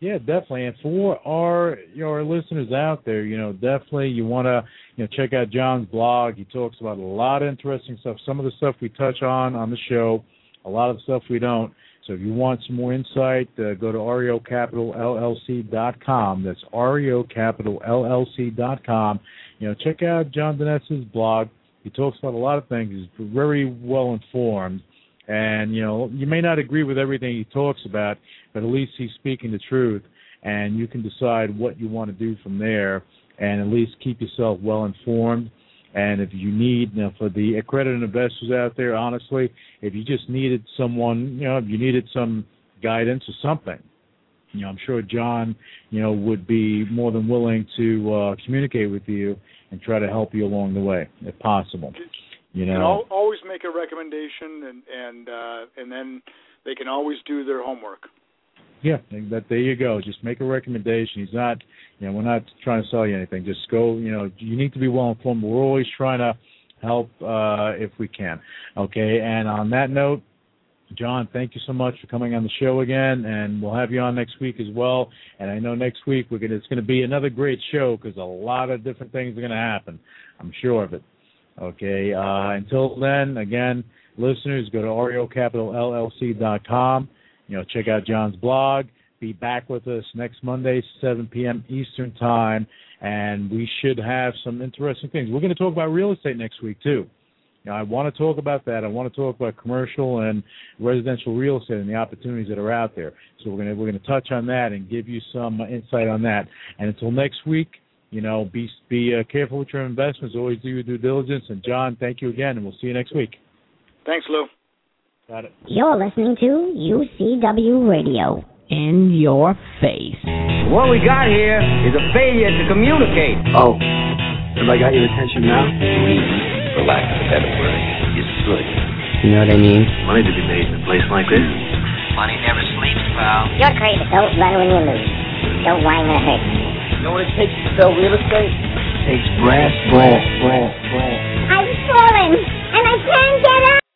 Speaker 6: Yeah, definitely. And for our your listeners out there, you know, definitely you want to you know check out John's blog. He talks about a lot of interesting stuff. Some of the stuff we touch on on the show, a lot of the stuff we don't. So if you want some more insight, uh, go to REOCapitalLLC.com. That's REOCapitalLLC.com. You know, check out John Dinesi's blog. He talks about a lot of things. He's very well informed. And, you know, you may not agree with everything he talks about, but at least he's speaking the truth. And you can decide what you want to do from there and at least keep yourself well informed. And if you need, you for the accredited investors out there, honestly, if you just needed someone, you know, if you needed some guidance or something, you know, I'm sure John, you know, would be more than willing to uh, communicate with you and try to help you along the way, if possible. You
Speaker 7: You can
Speaker 6: know,
Speaker 7: al- always make a recommendation, and and uh, and then they can always do their homework.
Speaker 6: yeah, that there you go. Just make a recommendation. He's not, you know, we're not trying to sell you anything. Just go, you know, you need to be well informed. We're always trying to help uh, if we can. Okay, and on that note, John, thank you so much for coming on the show again, and we'll have you on next week as well. And I know next week we're gonna, it's going to be another great show because a lot of different things are going to happen. I'm sure of it. Okay. Uh, until then, again, listeners, go to REOCapitalLLC.com. You know, check out John's blog. Be back with us next Monday, 7 p.m. Eastern Time, and we should have some interesting things. We're going to talk about real estate next week too. Now, I want to talk about that. I want to talk about commercial and residential real estate and the opportunities that are out there. So we're going to we're going to touch on that and give you some insight on that. And until next week, you know, be be uh, careful with your investments. Always do your due diligence. And John, thank you again, and we'll see you next week.
Speaker 7: Thanks, Lou.
Speaker 6: Got it.
Speaker 1: You're listening to UCW Radio. In your face.
Speaker 2: What we got here is a failure to communicate.
Speaker 3: Oh, have I got your attention now?
Speaker 4: Sleep, for lack of a better word, is good.
Speaker 3: You know what I mean?
Speaker 5: Money to be made in a place like this.
Speaker 8: Money never sleeps, pal.
Speaker 1: You're crazy. Don't run when you lose. Don't whine when it hurts.
Speaker 2: You know what it takes to sell real estate?
Speaker 3: It Takes brass balls, brass balls.
Speaker 1: I've fallen, and I can't get